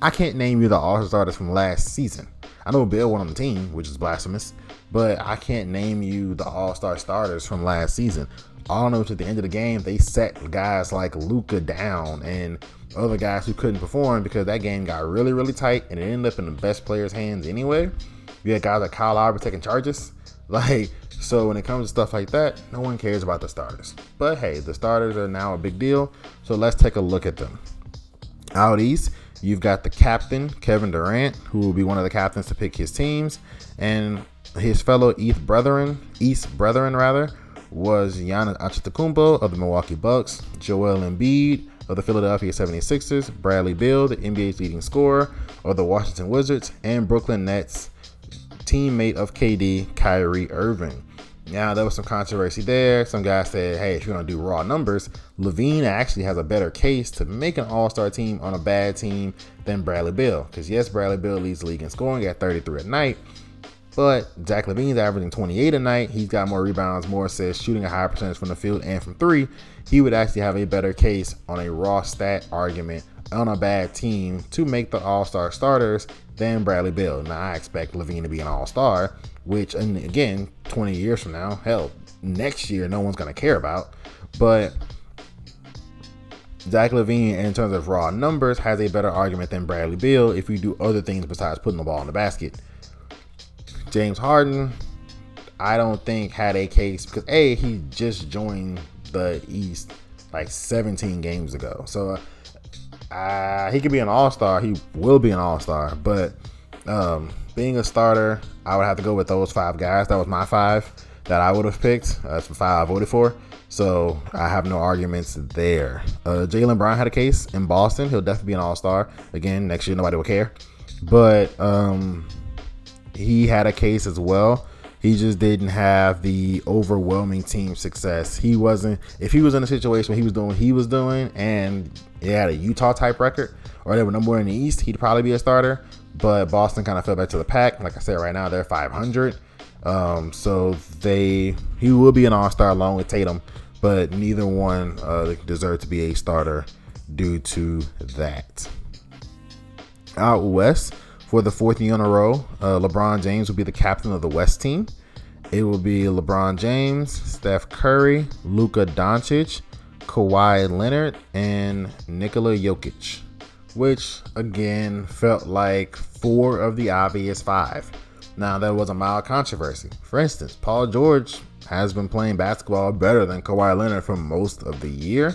I can't name you the All Star starters from last season. I know Bill went on the team, which is blasphemous, but I can't name you the All Star starters from last season. All I know is at the end of the game, they set guys like Luka down and other guys who couldn't perform because that game got really, really tight and it ended up in the best players' hands anyway. You had guys like Kyle Lowry taking charges. Like, so when it comes to stuff like that, no one cares about the starters. But hey, the starters are now a big deal. So let's take a look at them. Out east, you've got the captain, Kevin Durant, who will be one of the captains to pick his teams. And his fellow East brethren, East brethren rather, was Giannis Antetokounmpo of the Milwaukee Bucks, Joel Embiid of the Philadelphia 76ers, Bradley Beal, the NBA's leading scorer of the Washington Wizards, and Brooklyn Nets teammate of KD, Kyrie Irving. Now there was some controversy there. Some guys said, "Hey, if you're gonna do raw numbers, LaVine actually has a better case to make an All-Star team on a bad team than Bradley Beal." Because yes, Bradley Beal leads the league in scoring at 33 a night, but Zach LaVine's averaging 28 a night. He's got more rebounds, more assists, shooting a higher percentage from the field and from three. He would actually have a better case on a raw stat argument on a bad team to make the All Star starters than Bradley Beal. Now, I expect LaVine to be an All Star, which, and again, 20 years from now, hell, next year, no one's going to care about. But Zach LaVine, in terms of raw numbers, has a better argument than Bradley Beal if you do other things besides putting the ball in the basket. James Harden, I don't think had a case because A, he just joined the East like 17 games ago. So, uh, uh, he could be an all star. He will be an all star. But um, being a starter, I would have to go with those five guys. That was my five that I would have picked. That's the five I voted for. So I have no arguments there. Uh, Jaylen Brown had a case in Boston. He'll definitely be an all star. Again, next year, nobody will care. But um, he had a case as well. He just didn't have the overwhelming team success. He wasn't. If he was in a situation where he was doing what he was doing, and he had a Utah type record, or they were number one in the East, he'd probably be a starter. But Boston kind of fell back to the pack. Like I said, right now they're 500. Um, so they he will be an All Star along with Tatum, but neither one uh, deserve to be a starter due to that. Out west, for the fourth year in a row, uh, LeBron James will be the captain of the West team. It will be LeBron James, Steph Curry, Luka Doncic, Kawhi Leonard, and Nikola Jokic, which again felt like four of the obvious five. Now, there was a mild controversy. For instance, Paul George has been playing basketball better than Kawhi Leonard for most of the year.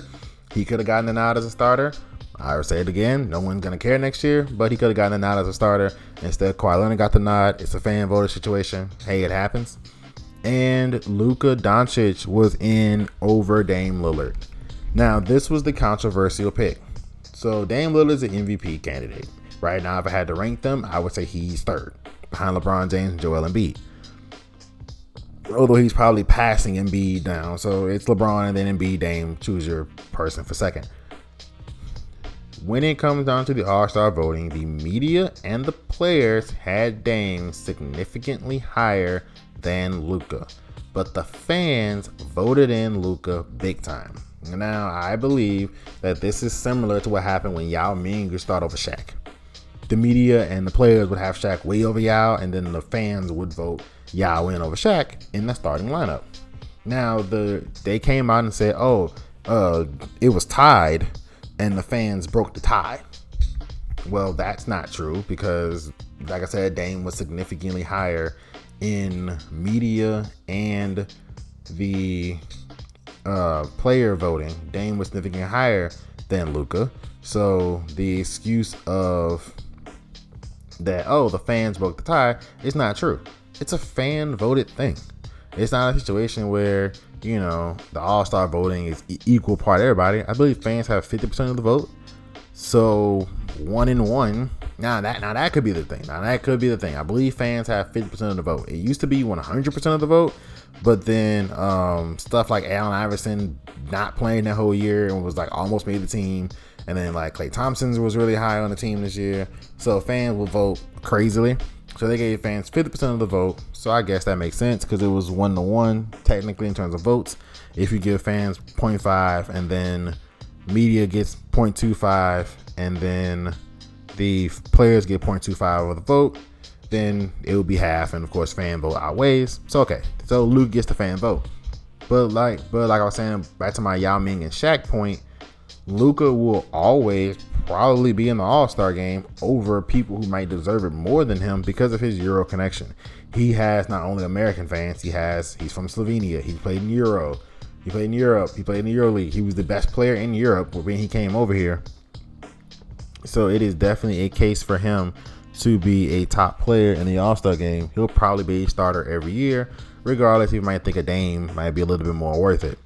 He could have gotten an out as a starter, I say it again, no one's gonna care next year, but he could have gotten a nod as a starter. Instead, Kawhi Leonard got the nod. It's a fan voter situation. Hey, it happens. And Luka Doncic was in over Dame Lillard. Now, this was the controversial pick. So Dame is an MVP candidate. Right now, if I had to rank them, I would say he's third, behind LeBron James and Joel Embiid. Although he's probably passing Embiid down. So it's LeBron and then Embiid, Dame. Choose your person for second. When it comes down to the All Star voting, the media and the players had Dame significantly higher than Luka, but the fans voted in Luka big time. Now, I believe that this is similar to what happened when Yao Ming start over Shaq. The media and the players would have Shaq way over Yao, and then the fans would vote Yao in over Shaq in the starting lineup. Now, the they came out and said, "Oh, uh, it was tied." and the fans broke the tie. Well, that's not true because, like I said, Dame was significantly higher in media and the uh, player voting. Dame was significantly higher than Luka. So the excuse of that, oh, the fans broke the tie, is not true. It's a fan voted thing. It's not a situation where you know, the All Star voting is equal part everybody. I believe fans have 50% of the vote. So one in one. Now that now that could be the thing. Now that could be the thing. I believe fans have 50% of the vote. It used to be 100% of the vote, but then um, stuff like Allen Iverson not playing that whole year and was like almost made the team. And then like Klay Thompson was really high on the team this year. So fans will vote crazily. So they gave fans 50% of the vote. So I guess that makes sense because it was one to one technically in terms of votes. If you give fans 0.5 and then media gets 0.25 and then the players get 0.25 of the vote, then it would be half. And of course, fan vote outweighs. So okay, so Luke gets the fan vote. But like, but like I was saying, back to my Yao Ming and Shaq point, Luka will always probably be in the All Star game over people who might deserve it more than him because of his Euro connection. He has not only American fans, he has he's from Slovenia. He played in Euro. He played in Europe. He played in the Euro League. He was the best player in Europe when he came over here. So it is definitely a case for him to be a top player in the All Star game. He'll probably be a starter every year, regardless. You might think a Dame might be a little bit more worth it.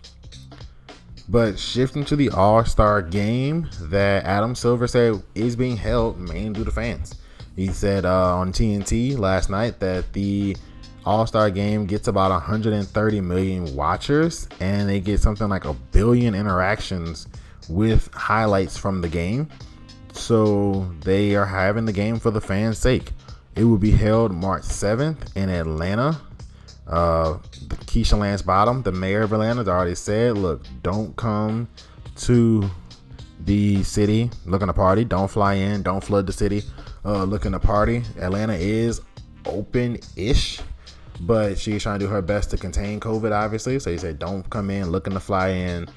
But shifting to the All Star game that Adam Silver said is being held mainly due to fans. He said uh, on TNT last night that the All Star game gets about 130 million watchers and they get something like a billion interactions with highlights from the game. So they are having the game for the fans' sake. It will be held March 7th in Atlanta uh, the Keisha Lance Bottom, the mayor of Atlanta, already said, look, don't come to the city looking to party. Don't fly in. Don't flood the city uh, looking to party. Atlanta is open-ish, but she's trying to do her best to contain COVID, obviously. So he said, don't come in looking to fly in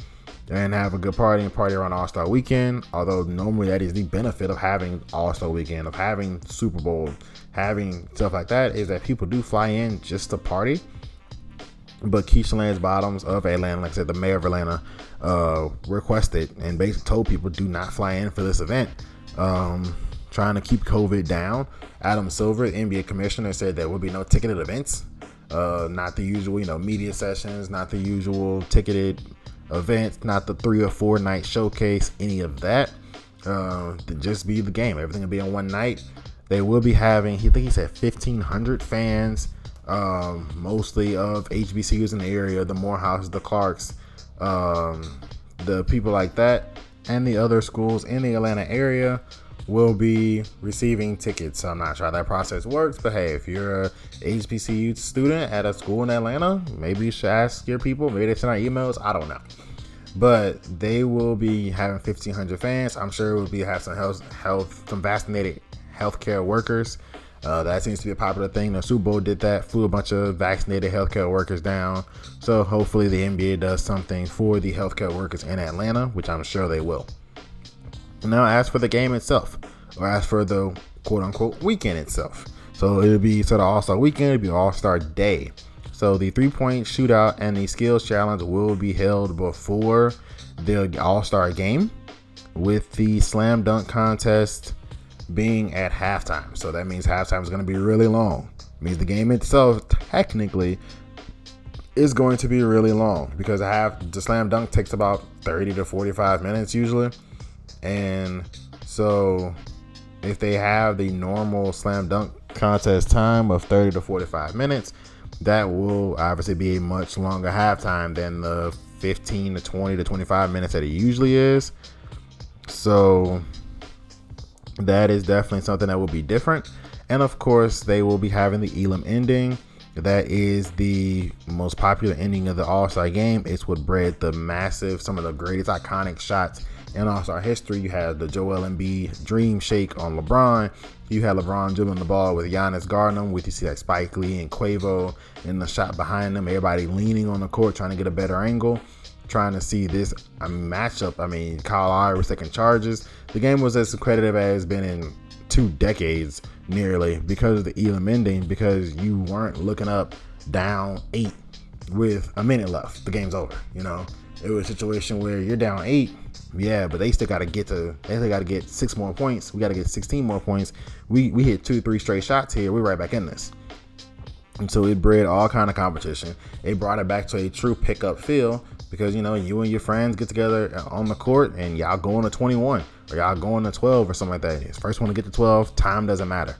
and have a good party and party around All Star Weekend. Although normally that is the benefit of having All Star Weekend, of having Super Bowl, having stuff like that, is that people do fly in just to party. But Keisha Lance Bottoms of Atlanta, like I said, the mayor of Atlanta, uh, requested and basically told people do not fly in for this event. Um, trying to keep COVID down. Adam Silver, NBA commissioner, said there will be no ticketed events. Uh, not the usual, you know, media sessions, not the usual ticketed events, not the three or four night showcase, any of that. Uh, just be the game. Everything will be on one night. They will be having, he think he said 1,500 fans, um, mostly of HBCUs in the area, the Morehouse, the Clarks, um, the people like that, and the other schools in the Atlanta area will be receiving tickets. I'm not sure how that process works, but hey, if you're a HBCU student at a school in Atlanta, maybe you should ask your people. Maybe they send out emails. I don't know. But they will be having 1,500 fans. I'm sure it will be have some health, health, some vaccinated healthcare workers. Uh, that seems to be a popular thing. The Super Bowl did that, flew a bunch of vaccinated healthcare workers down. So hopefully the NBA does something for the healthcare workers in Atlanta, which I'm sure they will. Now, as for the game itself, or as for the quote unquote weekend itself, so it'll be sort of All Star weekend, it'll be All Star day. So the three point shootout and the skills challenge will be held before the All Star game, with the slam dunk contest being at halftime. So that means halftime is going to be really long. It means the game itself technically is going to be really long because I have the slam dunk takes about 30 to 45 minutes usually. And so if they have the normal slam dunk contest time of 30 to 45 minutes, that will obviously be a much longer halftime than the 15 to 20 to 25 minutes that it usually is. So that is definitely something that will be different. And of course, they will be having the Elam ending. That is the most popular ending of the All Star game. It's what bred the massive, some of the greatest iconic shots in All Star history. You had the Joel Embiid Dream Shake on LeBron. You had LeBron dribbling the ball with Giannis him. With you see like Spike Lee and Quavo in the shot behind them. Everybody leaning on the court trying to get a better angle trying to see this matchup. I mean, Kyle was taking charges. The game was as competitive as been in two decades nearly because of the Elam ending, because you weren't looking up down eight with a minute left. The game's over. You know, it was a situation where you're down eight, yeah, but they still got to get to. They still got to get six more points. We got to get 16 more points. We we hit two, three straight shots here. We're right back in this. And so it bred all kind of competition. It brought it back to a true pickup feel because you know you and your friends get together on the court and y'all going to 21 or y'all going to 12 or something like that. First one to get to 12, time doesn't matter.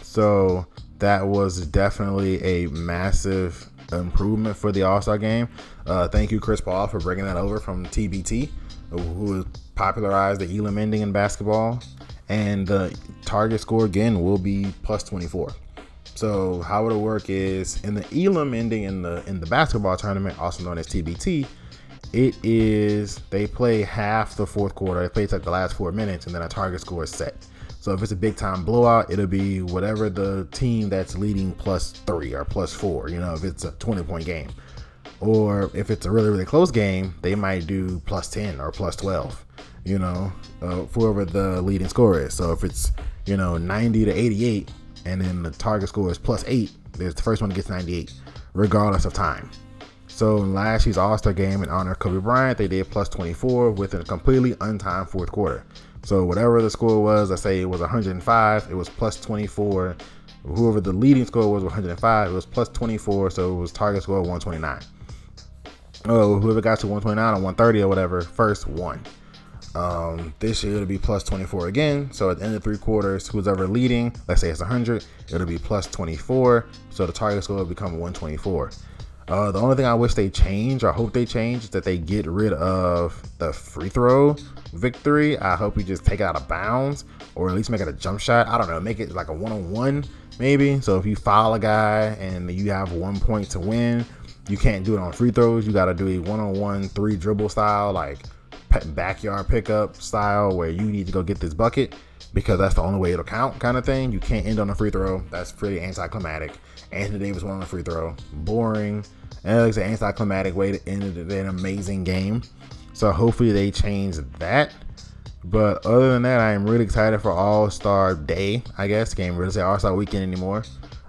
So that was definitely a massive improvement for the All Star game. Uh, thank you, Chris Paul, for bringing that over from TBT, who popularized the Elam ending in basketball. And the target score again will be plus 24. So how it'll work is in the Elam ending in the in the basketball tournament, also known as TBT, it is they play half the fourth quarter. It plays like the last four minutes, and then a target score is set. So if it's a big time blowout, it'll be whatever the team that's leading plus three or plus four. You know, if it's a 20 point game, or if it's a really really close game, they might do plus 10 or plus 12. You know, uh, whoever the leading score is. So if it's you know 90 to 88, and then the target score is plus eight. There's the first one that gets 98, regardless of time. So last year's All Star game in honor of Kobe Bryant, they did plus 24 with a completely untimed fourth quarter. So whatever the score was, I say it was 105, it was plus 24. Whoever the leading score was 105, it was plus 24, so it was target score 129. Oh, whoever got to 129 or 130 or whatever first won. Um, this year it'll be plus 24 again. So at the end of three quarters, who's ever leading, let's say it's 100, it'll be plus 24. So the target score will become 124. Uh, the only thing I wish they change, or hope they change, is that they get rid of the free throw victory. I hope we just take it out of bounds, or at least make it a jump shot. I don't know, make it like a one on one, maybe. So if you foul a guy and you have one point to win, you can't do it on free throws. You got to do a one on one three dribble style, like backyard pickup style where you need to go get this bucket because that's the only way it'll count kind of thing. You can't end on a free throw. That's pretty anticlimactic. Anthony Davis won on a free throw. Boring. And it's an anticlimactic way to end an amazing game. So hopefully they change that. But other than that, I am really excited for All Star Day. I guess can't really say All Star Weekend anymore.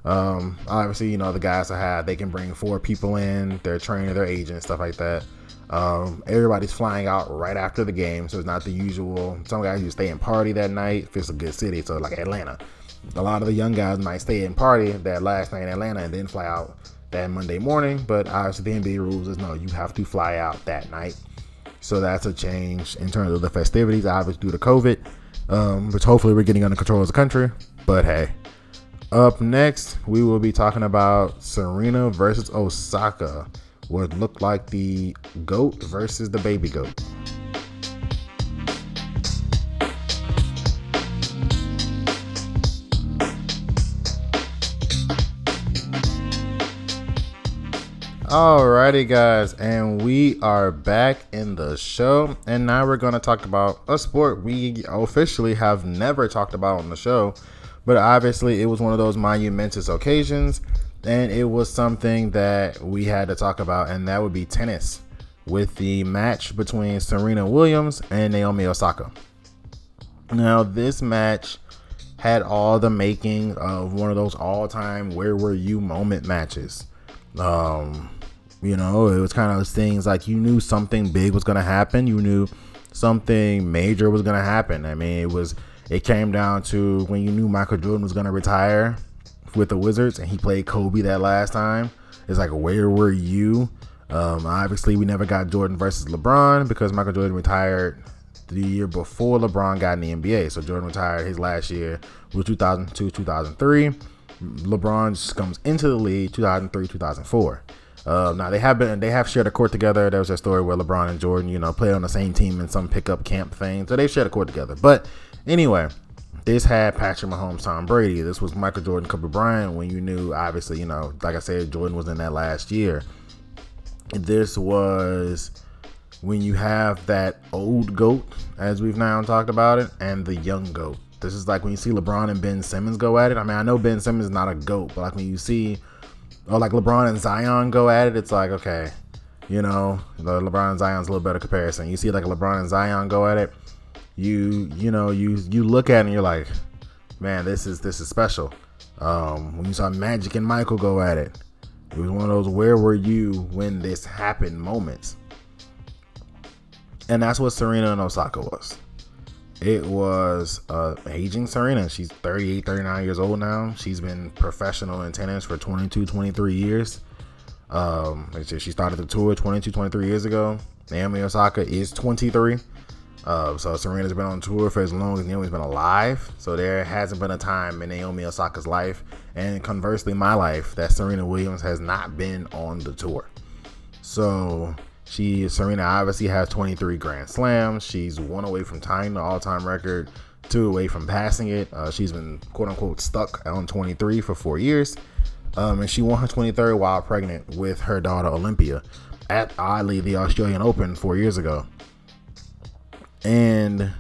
Um, obviously, you know the guys I have, they can bring four people in, their trainer, their agent, stuff like that. Um, everybody's flying out right after the game, so it's not the usual. Some guys you stay and party that night if it's a good city, so like Atlanta. A lot of the young guys might stay and party that last night in Atlanta and then fly out that Monday morning. But obviously, the NBA rules is no, you have to fly out that night. So that's a change in terms of the festivities, obviously due to COVID, um, which hopefully we're getting under control as a country. But hey, up next we will be talking about Serena versus Osaka would look like the goat versus the baby goat. Alrighty, guys, and we are back in the show, and now we're going to talk about a sport we officially have never talked about on the show, but obviously it was one of those monumentous occasions and it was something that we had to talk about, and that would be tennis with the match between Serena Williams and Naomi Osaka. Now, this match had all the making of one of those all-time "Where were you?" moment matches. Um, you know, it was kind of those things like you knew something big was going to happen. You knew something major was going to happen. I mean, it was it came down to when you knew Michael Jordan was going to retire with the Wizards, and he played Kobe that last time. It's like, where were you? Um, obviously, we never got Jordan versus LeBron because Michael Jordan retired the year before LeBron got in the NBA. So Jordan retired his last year was 2002, 2003. LeBron comes into the league 2003, 2004. Uh, now they have been they have shared a court together. There was a story where LeBron and Jordan, you know, played on the same team in some pickup camp thing. So they shared a court together. But anyway, this had Patrick Mahomes, Tom Brady. This was Michael Jordan, Kobe Bryant. When you knew, obviously, you know, like I said, Jordan was in that last year. This was when you have that old goat, as we've now talked about it, and the young goat. This is like when you see LeBron and Ben Simmons go at it. I mean, I know Ben Simmons is not a goat, but like when you see, or like LeBron and Zion go at it, it's like okay, you know, the LeBron and Zion's a little better comparison. You see like LeBron and Zion go at it, you you know you you look at it and you're like, man, this is this is special. Um, when you saw Magic and Michael go at it, it was one of those where were you when this happened moments. And that's what Serena and Osaka was. It was uh, aging Serena. She's 38, 39 years old now. She's been professional in tennis for 22, 23 years. Um, she started the tour 22, 23 years ago. Naomi Osaka is 23. Uh, so Serena's been on tour for as long as Naomi's been alive. So there hasn't been a time in Naomi Osaka's life, and conversely, my life, that Serena Williams has not been on the tour. So she Serena obviously has 23 Grand Slams. She's one away from tying the all-time record, two away from passing it. Uh, she's been quote unquote stuck on 23 for four years, um, and she won her 23rd while pregnant with her daughter Olympia at oddly the Australian Open four years ago. And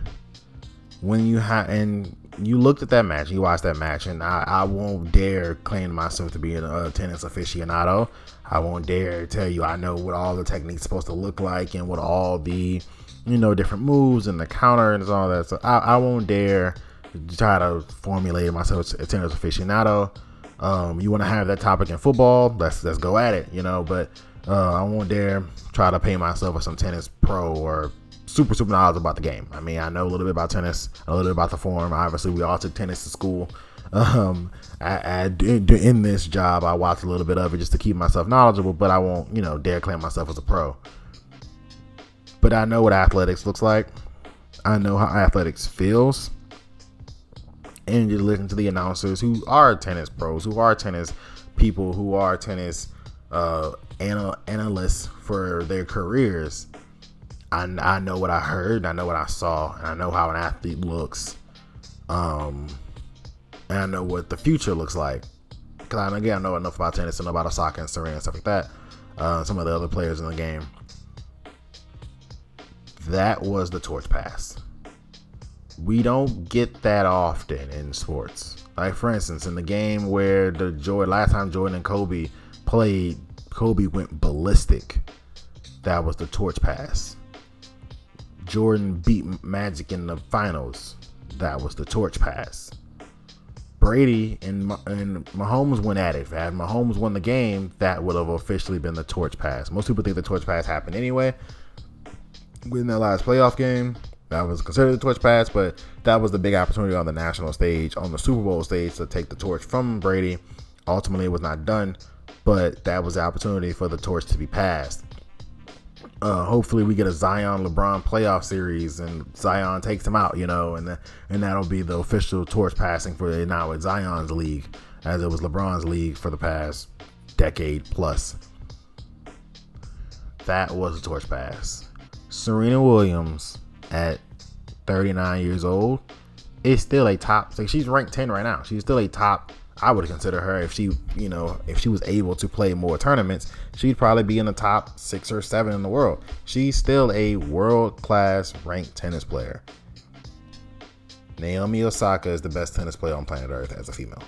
when you have and you looked at that match, you watched that match, and I, I won't dare claim myself to be a, a tennis aficionado. I won't dare tell you I know what all the techniques supposed to look like and what all the you know different moves and the counter and all that. So I, I won't dare try to formulate myself as a tennis aficionado. Um, you want to have that topic in football? Let's let's go at it, you know. But uh, I won't dare try to pay myself as some tennis pro or super super knowledge about the game. I mean, I know a little bit about tennis, a little bit about the form. Obviously, we all took tennis to school. Um, I, I in this job, I watched a little bit of it just to keep myself knowledgeable, but I won't, you know, dare claim myself as a pro. But I know what athletics looks like. I know how athletics feels. And you listen to the announcers who are tennis pros, who are tennis people, who are tennis uh, anal- analysts for their careers I, I know what I heard, I know what I saw, and I know how an athlete looks. Um, and I know what the future looks like. Because I, again, I know enough about tennis and about Osaka and Serena and stuff like that. Uh, some of the other players in the game. That was the torch pass. We don't get that often in sports. Like for instance, in the game where the Jordan last time Jordan and Kobe played, Kobe went ballistic. That was the torch pass. Jordan beat Magic in the finals. That was the torch pass. Brady and, and Mahomes went at it. Had Mahomes won the game, that would have officially been the torch pass. Most people think the torch pass happened anyway. Win that last playoff game, that was considered the torch pass, but that was the big opportunity on the national stage, on the Super Bowl stage, to take the torch from Brady. Ultimately, it was not done, but that was the opportunity for the torch to be passed. Uh, hopefully we get a Zion LeBron playoff series and Zion takes him out, you know, and and that'll be the official torch passing for now it's Zion's league as it was LeBron's league for the past decade plus. That was a torch pass. Serena Williams at 39 years old is still a top. Like she's ranked 10 right now. She's still a top I would consider her if she, you know, if she was able to play more tournaments, she'd probably be in the top six or seven in the world. She's still a world class ranked tennis player. Naomi Osaka is the best tennis player on planet Earth as a female.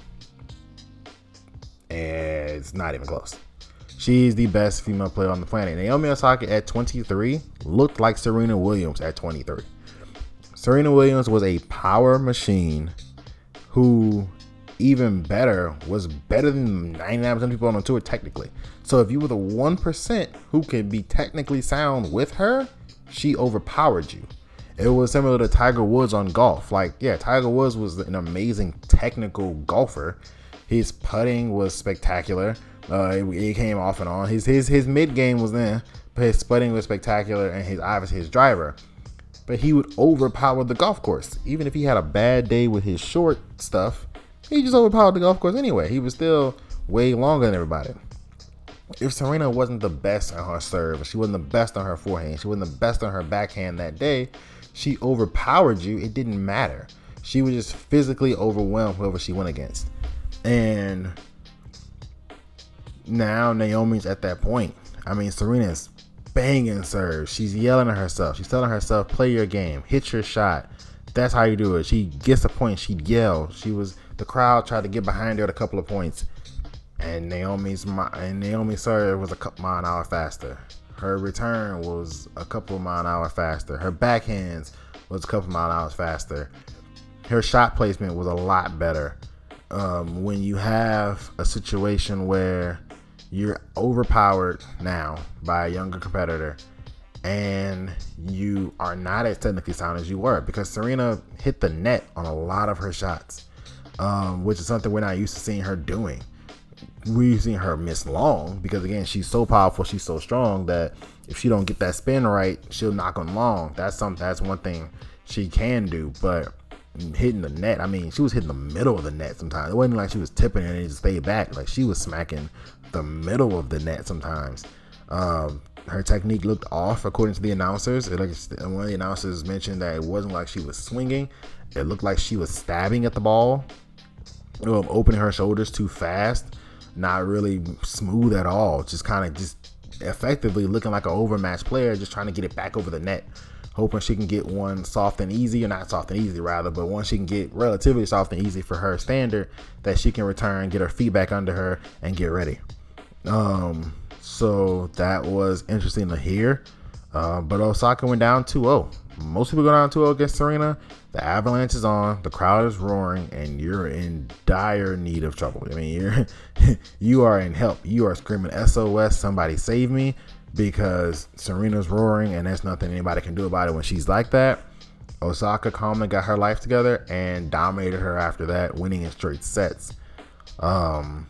And it's not even close. She's the best female player on the planet. Naomi Osaka at 23 looked like Serena Williams at 23. Serena Williams was a power machine who even better, was better than 99% of people on the tour technically. So if you were the 1% who could be technically sound with her, she overpowered you. It was similar to Tiger Woods on golf. Like, yeah, Tiger Woods was an amazing technical golfer. His putting was spectacular. Uh, it, it came off and on. His his his mid game was there, but his putting was spectacular, and his obviously his driver. But he would overpower the golf course. Even if he had a bad day with his short stuff, he just overpowered the golf course anyway. He was still way longer than everybody. If Serena wasn't the best on her serve, she wasn't the best on her forehand, she wasn't the best on her backhand that day, she overpowered you. It didn't matter. She was just physically overwhelmed whoever she went against. And now Naomi's at that point. I mean, Serena's banging serves. She's yelling at herself. She's telling herself, play your game, hit your shot. That's how you do it. She gets a point. She'd yell. She was the crowd tried to get behind her at a couple of points, and Naomi's and Naomi's serve was a couple mile an hour faster. Her return was a couple of mile an hour faster. Her backhands was a couple mile an hour faster. Her shot placement was a lot better. Um, when you have a situation where you're overpowered now by a younger competitor and you are not as technically sound as you were because Serena hit the net on a lot of her shots, um, which is something we're not used to seeing her doing. We've seen her miss long because again she's so powerful, she's so strong that if she don't get that spin right, she'll knock on long. That's something. That's one thing she can do, but hitting the net. I mean, she was hitting the middle of the net sometimes. It wasn't like she was tipping and it just stayed back. Like she was smacking the middle of the net sometimes. Um, her technique looked off according to the announcers. It one of the announcers mentioned that it wasn't like she was swinging. It looked like she was stabbing at the ball, um, opening her shoulders too fast, not really smooth at all. Just kind of just effectively looking like an overmatched player, just trying to get it back over the net hoping she can get one soft and easy, or not soft and easy rather, but one she can get relatively soft and easy for her standard that she can return, get her feet back under her, and get ready. Um, so that was interesting to hear. Uh, but Osaka went down 2-0. Most people go down 2-0 against Serena. The avalanche is on, the crowd is roaring, and you're in dire need of trouble. I mean, you're you are in help. You are screaming SOS, somebody save me because Serena's roaring and there's nothing anybody can do about it when she's like that. Osaka calmly got her life together and dominated her after that, winning in straight sets. Um,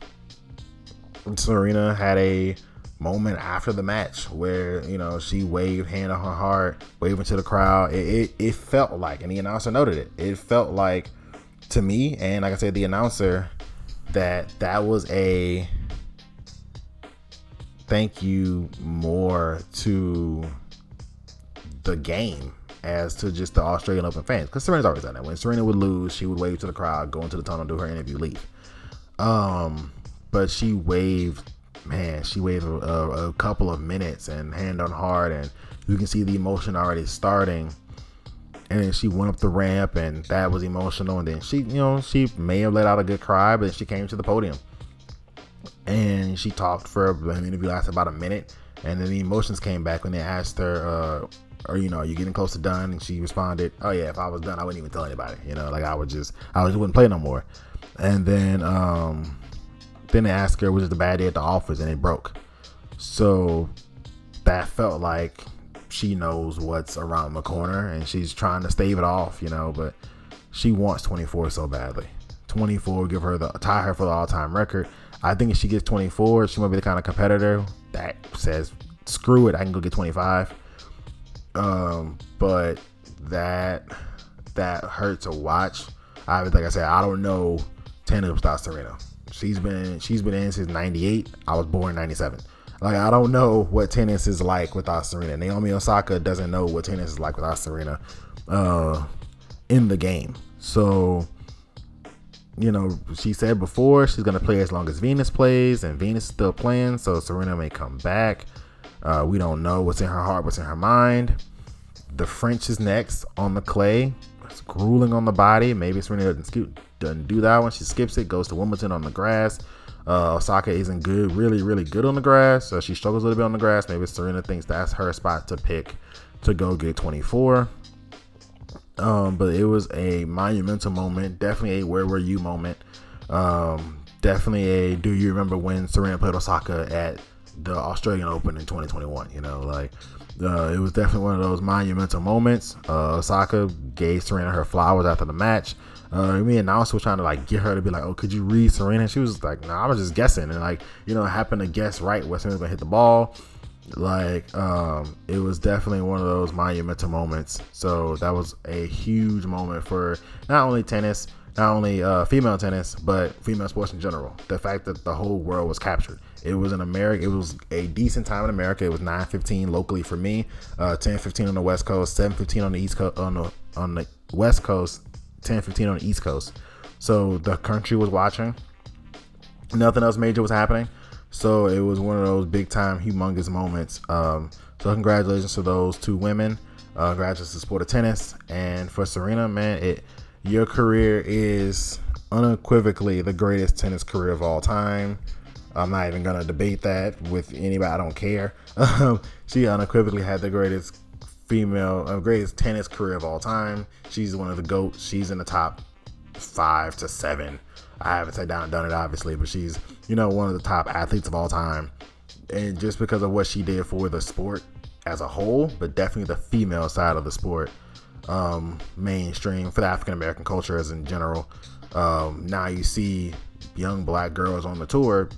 Serena had a moment after the match where you know she waved hand on her heart, waving to the crowd. It, it, it felt like, and the announcer noted it. It felt like to me, and like I said, the announcer that that was a thank you more to the game as to just the Australian Open fans. Because Serena's always done that. When Serena would lose, she would wave to the crowd, go into the tunnel, do her interview, leave. Um, but she waved, man, she waved a, a, a couple of minutes and hand on heart, and you can see the emotion already starting. And then she went up the ramp, and that was emotional. And then she, you know, she may have let out a good cry, but she came to the podium and she talked for an interview lasted about a minute, and then the emotions came back when they asked her, uh, "Or you know, are you getting close to done?" And she responded, "Oh yeah, if I was done, I wouldn't even tell anybody. You know, like I would just, I just wouldn't play no more." And then, um, then they asked her, "Was it a bad day at the office?" And it broke. So that felt like she knows what's around the corner, and she's trying to stave it off, you know, but she wants 24 so badly. 24, give her the tie her for the all-time record. I think if she gets 24, she might be the kind of competitor that says, "Screw it, I can go get 25." Um, but that that hurt to watch. I like I said, I don't know tennis without Serena. She's been she's been in since '98. I was born '97. Like I don't know what tennis is like without Serena. Naomi Osaka doesn't know what tennis is like without Serena uh, in the game. So you know, she said before she's gonna play as long as Venus plays, and Venus is still playing, so Serena may come back. Uh, we don't know what's in her heart, what's in her mind. The French is next on the clay. It's grueling on the body. Maybe Serena doesn't, doesn't do that one. She skips it, goes to Wimbledon on the grass. Uh, Osaka isn't good, really, really good on the grass. So she struggles a little bit on the grass. Maybe Serena thinks that's her spot to pick to go get 24. Um, but it was a monumental moment, definitely a where were you moment. Um, definitely a do you remember when Serena played Osaka at the Australian Open in 2021? You know, like uh, it was definitely one of those monumental moments. Uh, Osaka gave Serena her flowers after the match. Uh, me and Nalsa was trying to like get her to be like, "Oh, could you read Serena?" She was like, "No, nah, I was just guessing," and like you know, happened to guess right where Serena's gonna hit the ball like um it was definitely one of those monumental moments so that was a huge moment for not only tennis not only uh, female tennis, but female sports in general. The fact that the whole world was captured. It was in America. It was a decent time in America. It was 9:15 locally for me, uh, 10:15 on the West Coast, 7:15 on the East Coast. On the on the West Coast, 10:15 on the East Coast. So the country was watching. Nothing else major was happening. So it was one of those big time, humongous moments. Um, so congratulations to those two women. Uh, congratulations to sport of tennis and for Serena, man. It your career is unequivocally the greatest tennis career of all time. I'm not even gonna debate that with anybody. I don't care. she unequivocally had the greatest female, uh, greatest tennis career of all time. She's one of the goats. She's in the top five to seven. I haven't sat down and done it obviously, but she's you know one of the top athletes of all time. And just because of what she did for the sport as a whole, but definitely the female side of the sport, um, mainstream for the African American culture as in general. Um, now you see young black girls on the tour.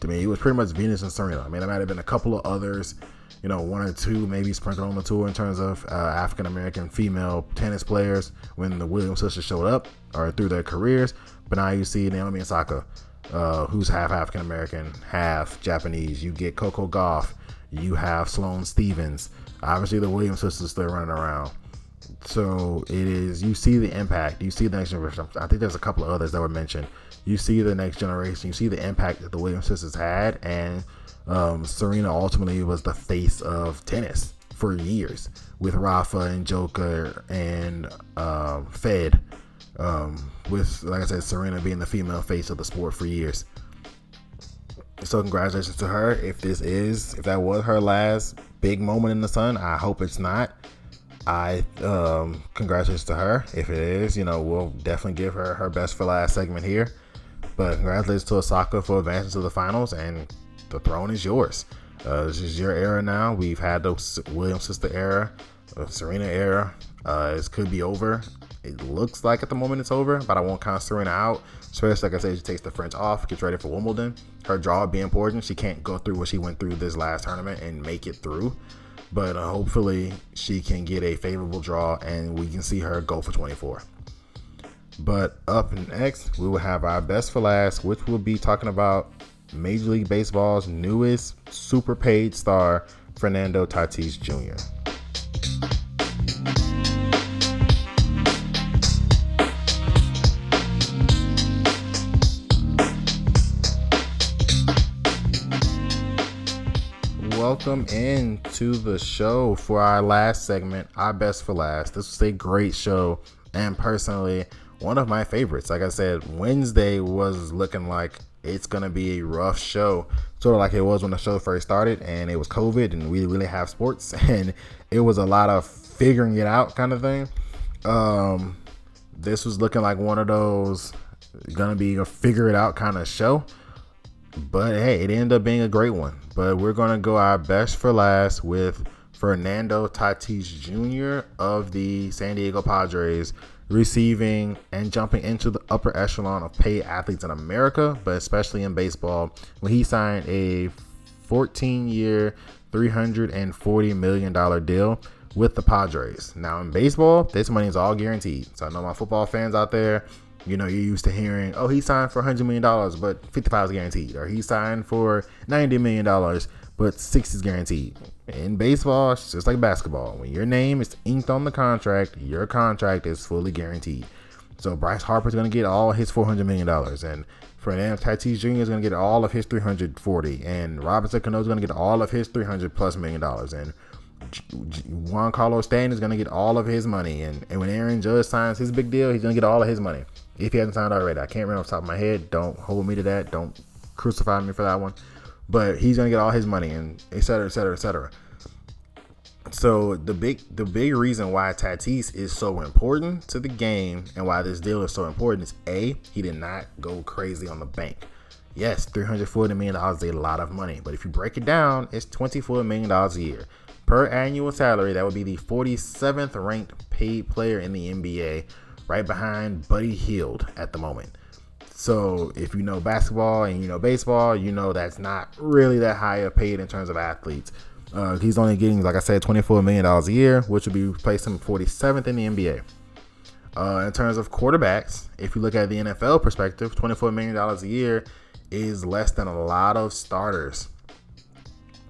To me, it was pretty much Venus and Serena. I mean, there might have been a couple of others, you know, one or two maybe sprinkled on the tour in terms of uh, African American female tennis players when the Williams sisters showed up or through their careers. But now you see Naomi Osaka, uh, who's half African American, half Japanese. You get Coco Gauff. You have Sloane Stevens. Obviously, the Williams sisters still running around. So it is. You see the impact. You see the next generation. I think there's a couple of others that were mentioned. You see the next generation. You see the impact that the Williams sisters had, and um, Serena ultimately was the face of tennis for years with Rafa and Joker and uh, Fed. Um, with like I said, Serena being the female face of the sport for years. So congratulations to her. If this is, if that was her last big moment in the sun, I hope it's not. I um, congratulations to her. If it is, you know, we'll definitely give her her best for last segment here. But congratulations to Osaka for advancing to the finals, and the throne is yours. Uh, this is your era now. We've had the Williams sister era, the Serena era. Uh, this could be over. It looks like at the moment it's over, but I won't count Serena out. Especially like I said, she takes the French off, gets ready for Wimbledon. Her draw would be important. She can't go through what she went through this last tournament and make it through. But uh, hopefully she can get a favorable draw and we can see her go for 24. But up next, we will have our best for last, which will be talking about Major League Baseball's newest super paid star, Fernando Tatis Jr. welcome into the show for our last segment, our best for last. This was a great show, and personally, one of my favorites. Like I said, Wednesday was looking like it's gonna be a rough show, sort of like it was when the show first started, and it was COVID, and we really have sports, and it was a lot of figuring it out kind of thing. Um, this was looking like one of those gonna be a figure it out kind of show. But hey, it ended up being a great one. But we're to go our best for last with Fernando Tatis Jr. of the San Diego Padres receiving and jumping into the upper echelon of paid athletes in America, but especially in baseball, when he signed a 14 year, $340 million deal with the Padres. Now, in baseball, this money is all guaranteed. So I know my football fans out there, you know, you're used to hearing, oh, he signed for $100 million, but 55 is guaranteed. Or he signed for $90 million, but 6 is guaranteed. In baseball, it's just like basketball. When your name is inked on the contract, your contract is fully guaranteed. So Bryce Harper's going to get all his $400 million. And Fernando Tatis Jr. is going to get all of his 340 And Robinson Cano is going to get all of his 300 plus million dollars. And Giancarlo Stanton is going to get all of his money. And, and when Aaron Judge signs his big deal, he's going to get all of his money if he hasn't signed already. I can't remember off the top of my head. Don't hold me to that. Don't crucify me for that one. But he's gonna get all his money and et cetera, et cetera, et cetera. So the big the big reason why Tatis is so important to the game and why this deal is so important is a he did not go crazy on the bank. Yes, three hundred forty million dollars is a lot of money, but if you break it down, it's twenty four million dollars a year per annual salary. That would be the forty seventh ranked paid player in the NBA right behind Buddy Hield at the moment. So if you know basketball and you know baseball, you know that's not really that high of paid in terms of athletes. Uh, he's only getting, like I said, $24 million a year, which would be placing him 47th in the NBA. Uh, in terms of quarterbacks, if you look at the NFL perspective, $24 million a year is less than a lot of starters.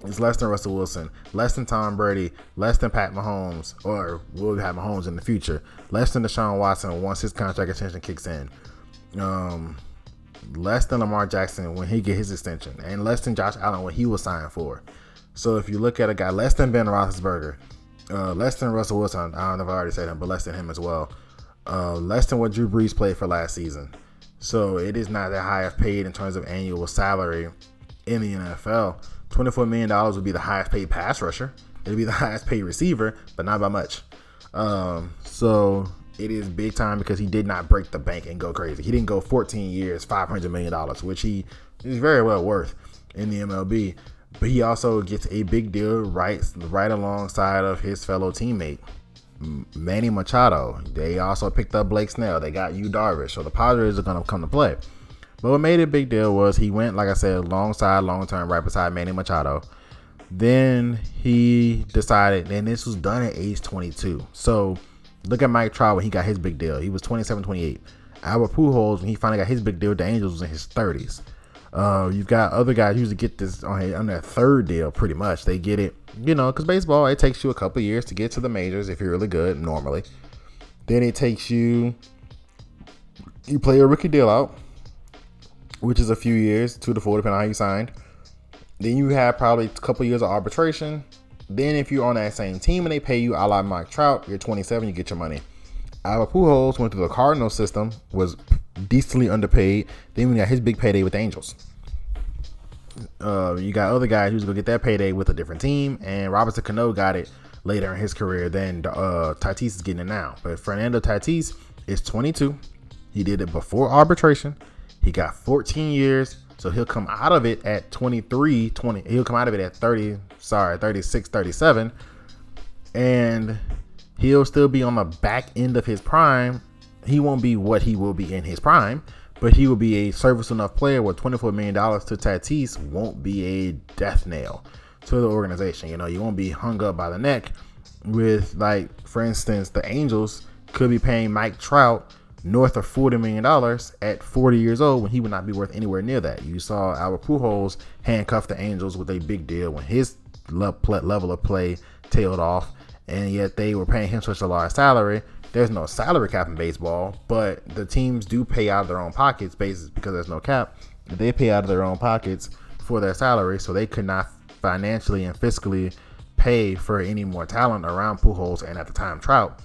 It's less than Russell Wilson, less than Tom Brady, less than Pat Mahomes, or will have Mahomes in the future, less than Deshaun Watson once his contract extension kicks in, um, less than Lamar Jackson when he get his extension, and less than Josh Allen when he was signed for. So if you look at a guy less than Ben Roethlisberger, uh, less than Russell Wilson, I don't know if I already said him, but less than him as well, uh, less than what Drew Brees played for last season. So it is not that high of paid in terms of annual salary in the NFL. $24 million would be the highest paid pass rusher. It'd be the highest paid receiver, but not by much. Um, so it is big time because he did not break the bank and go crazy. He didn't go 14 years, $500 million, which he is very well worth in the MLB. But he also gets a big deal right, right alongside of his fellow teammate, Manny Machado. They also picked up Blake Snell. They got Yu Darvish. So the Padres are going to come to play. But what made it a big deal was he went, like I said, alongside long term, right beside Manny Machado. Then he decided, and this was done at age 22. So look at Mike Trout when he got his big deal. He was 27, 28. Albert Pujols, when he finally got his big deal, the Angels was in his 30s. Uh, you've got other guys who usually get this on, on their third deal, pretty much. They get it, you know, because baseball, it takes you a couple years to get to the majors if you're really good, normally. Then it takes you, you play a rookie deal out which is a few years, two to four, depending on how you signed. Then you have probably a couple years of arbitration. Then if you're on that same team and they pay you a la Mike Trout, you're 27, you get your money. Albert Pujols went through the Cardinal system, was decently underpaid. Then we got his big payday with the Angels. Uh, you got other guys who's gonna get that payday with a different team, and Robinson Cano got it later in his career. Then uh, Tatis is getting it now, but Fernando Tatis is 22. He did it before arbitration. He got 14 years, so he'll come out of it at 23, 20. He'll come out of it at 30, sorry, 36, 37. And he'll still be on the back end of his prime. He won't be what he will be in his prime, but he will be a service enough player where $24 million to Tatis won't be a death nail to the organization. You know, you won't be hung up by the neck with, like, for instance, the Angels could be paying Mike Trout north of $40 million at 40 years old when he would not be worth anywhere near that. You saw Albert Pujols handcuff the Angels with a big deal when his level of play tailed off, and yet they were paying him such a large salary. There's no salary cap in baseball, but the teams do pay out of their own pockets basis because there's no cap. They pay out of their own pockets for their salary, so they could not financially and fiscally pay for any more talent around Pujols and at the time Trout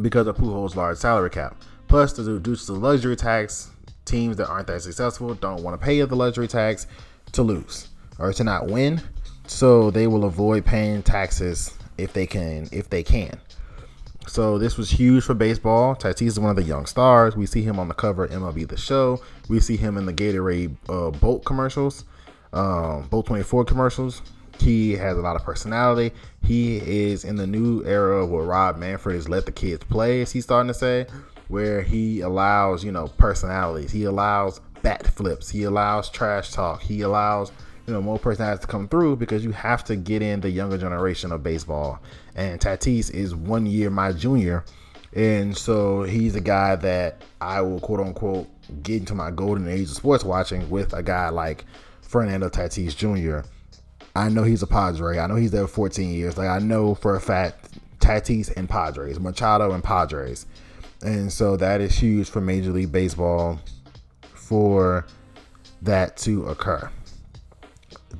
because of Pujols' large salary cap. Plus, due to the luxury tax, teams that aren't that successful don't want to pay the luxury tax to lose or to not win. So they will avoid paying taxes if they can. If they can. So this was huge for baseball. Tatis is one of the young stars. We see him on the cover of MLB The Show. We see him in the Gatorade uh, Bolt commercials, um, Bolt 24 commercials. He has a lot of personality. He is in the new era where Rob Manfred is let the kids play, as he's starting to say where he allows, you know, personalities. He allows bat flips. He allows trash talk. He allows, you know, more personalities to come through because you have to get in the younger generation of baseball. And Tatis is one year my junior. And so he's a guy that I will quote unquote get into my golden age of sports watching with a guy like Fernando Tatis Jr. I know he's a Padre. I know he's there 14 years. Like I know for a fact Tatis and Padres, Machado and Padres. And so that is huge for Major League Baseball for that to occur.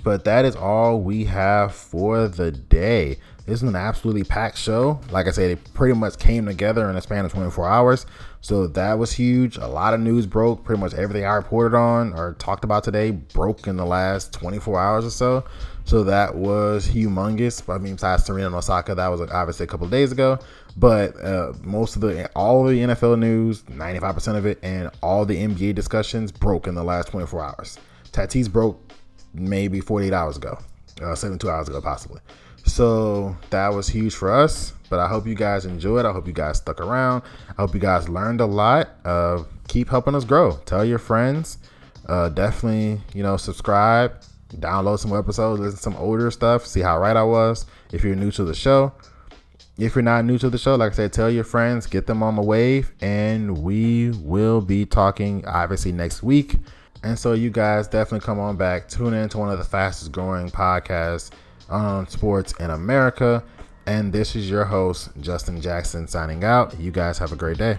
But that is all we have for the day. This is an absolutely packed show. Like I said, it pretty much came together in a span of 24 hours. So that was huge. A lot of news broke. Pretty much everything I reported on or talked about today broke in the last 24 hours or so. So that was humongous. I mean, besides Serena and Osaka, that was obviously a couple days ago. But uh, most of the, all of the NFL news, 95% of it, and all the NBA discussions broke in the last 24 hours. Tatis broke maybe 48 hours ago, uh, 72 hours ago, possibly. So that was huge for us. But I hope you guys enjoyed. I hope you guys stuck around. I hope you guys learned a lot. Uh, keep helping us grow. Tell your friends. Uh, definitely, you know, subscribe, download some episodes, listen to some older stuff, see how right I was. If you're new to the show, If you're not new to the show, like I said, tell your friends, get them on the wave, and we will be talking obviously next week. And so you guys definitely come on back, tune in to one of the fastest growing podcasts on sports in America. And this is your host, Justin Jackson, signing out. You guys have a great day.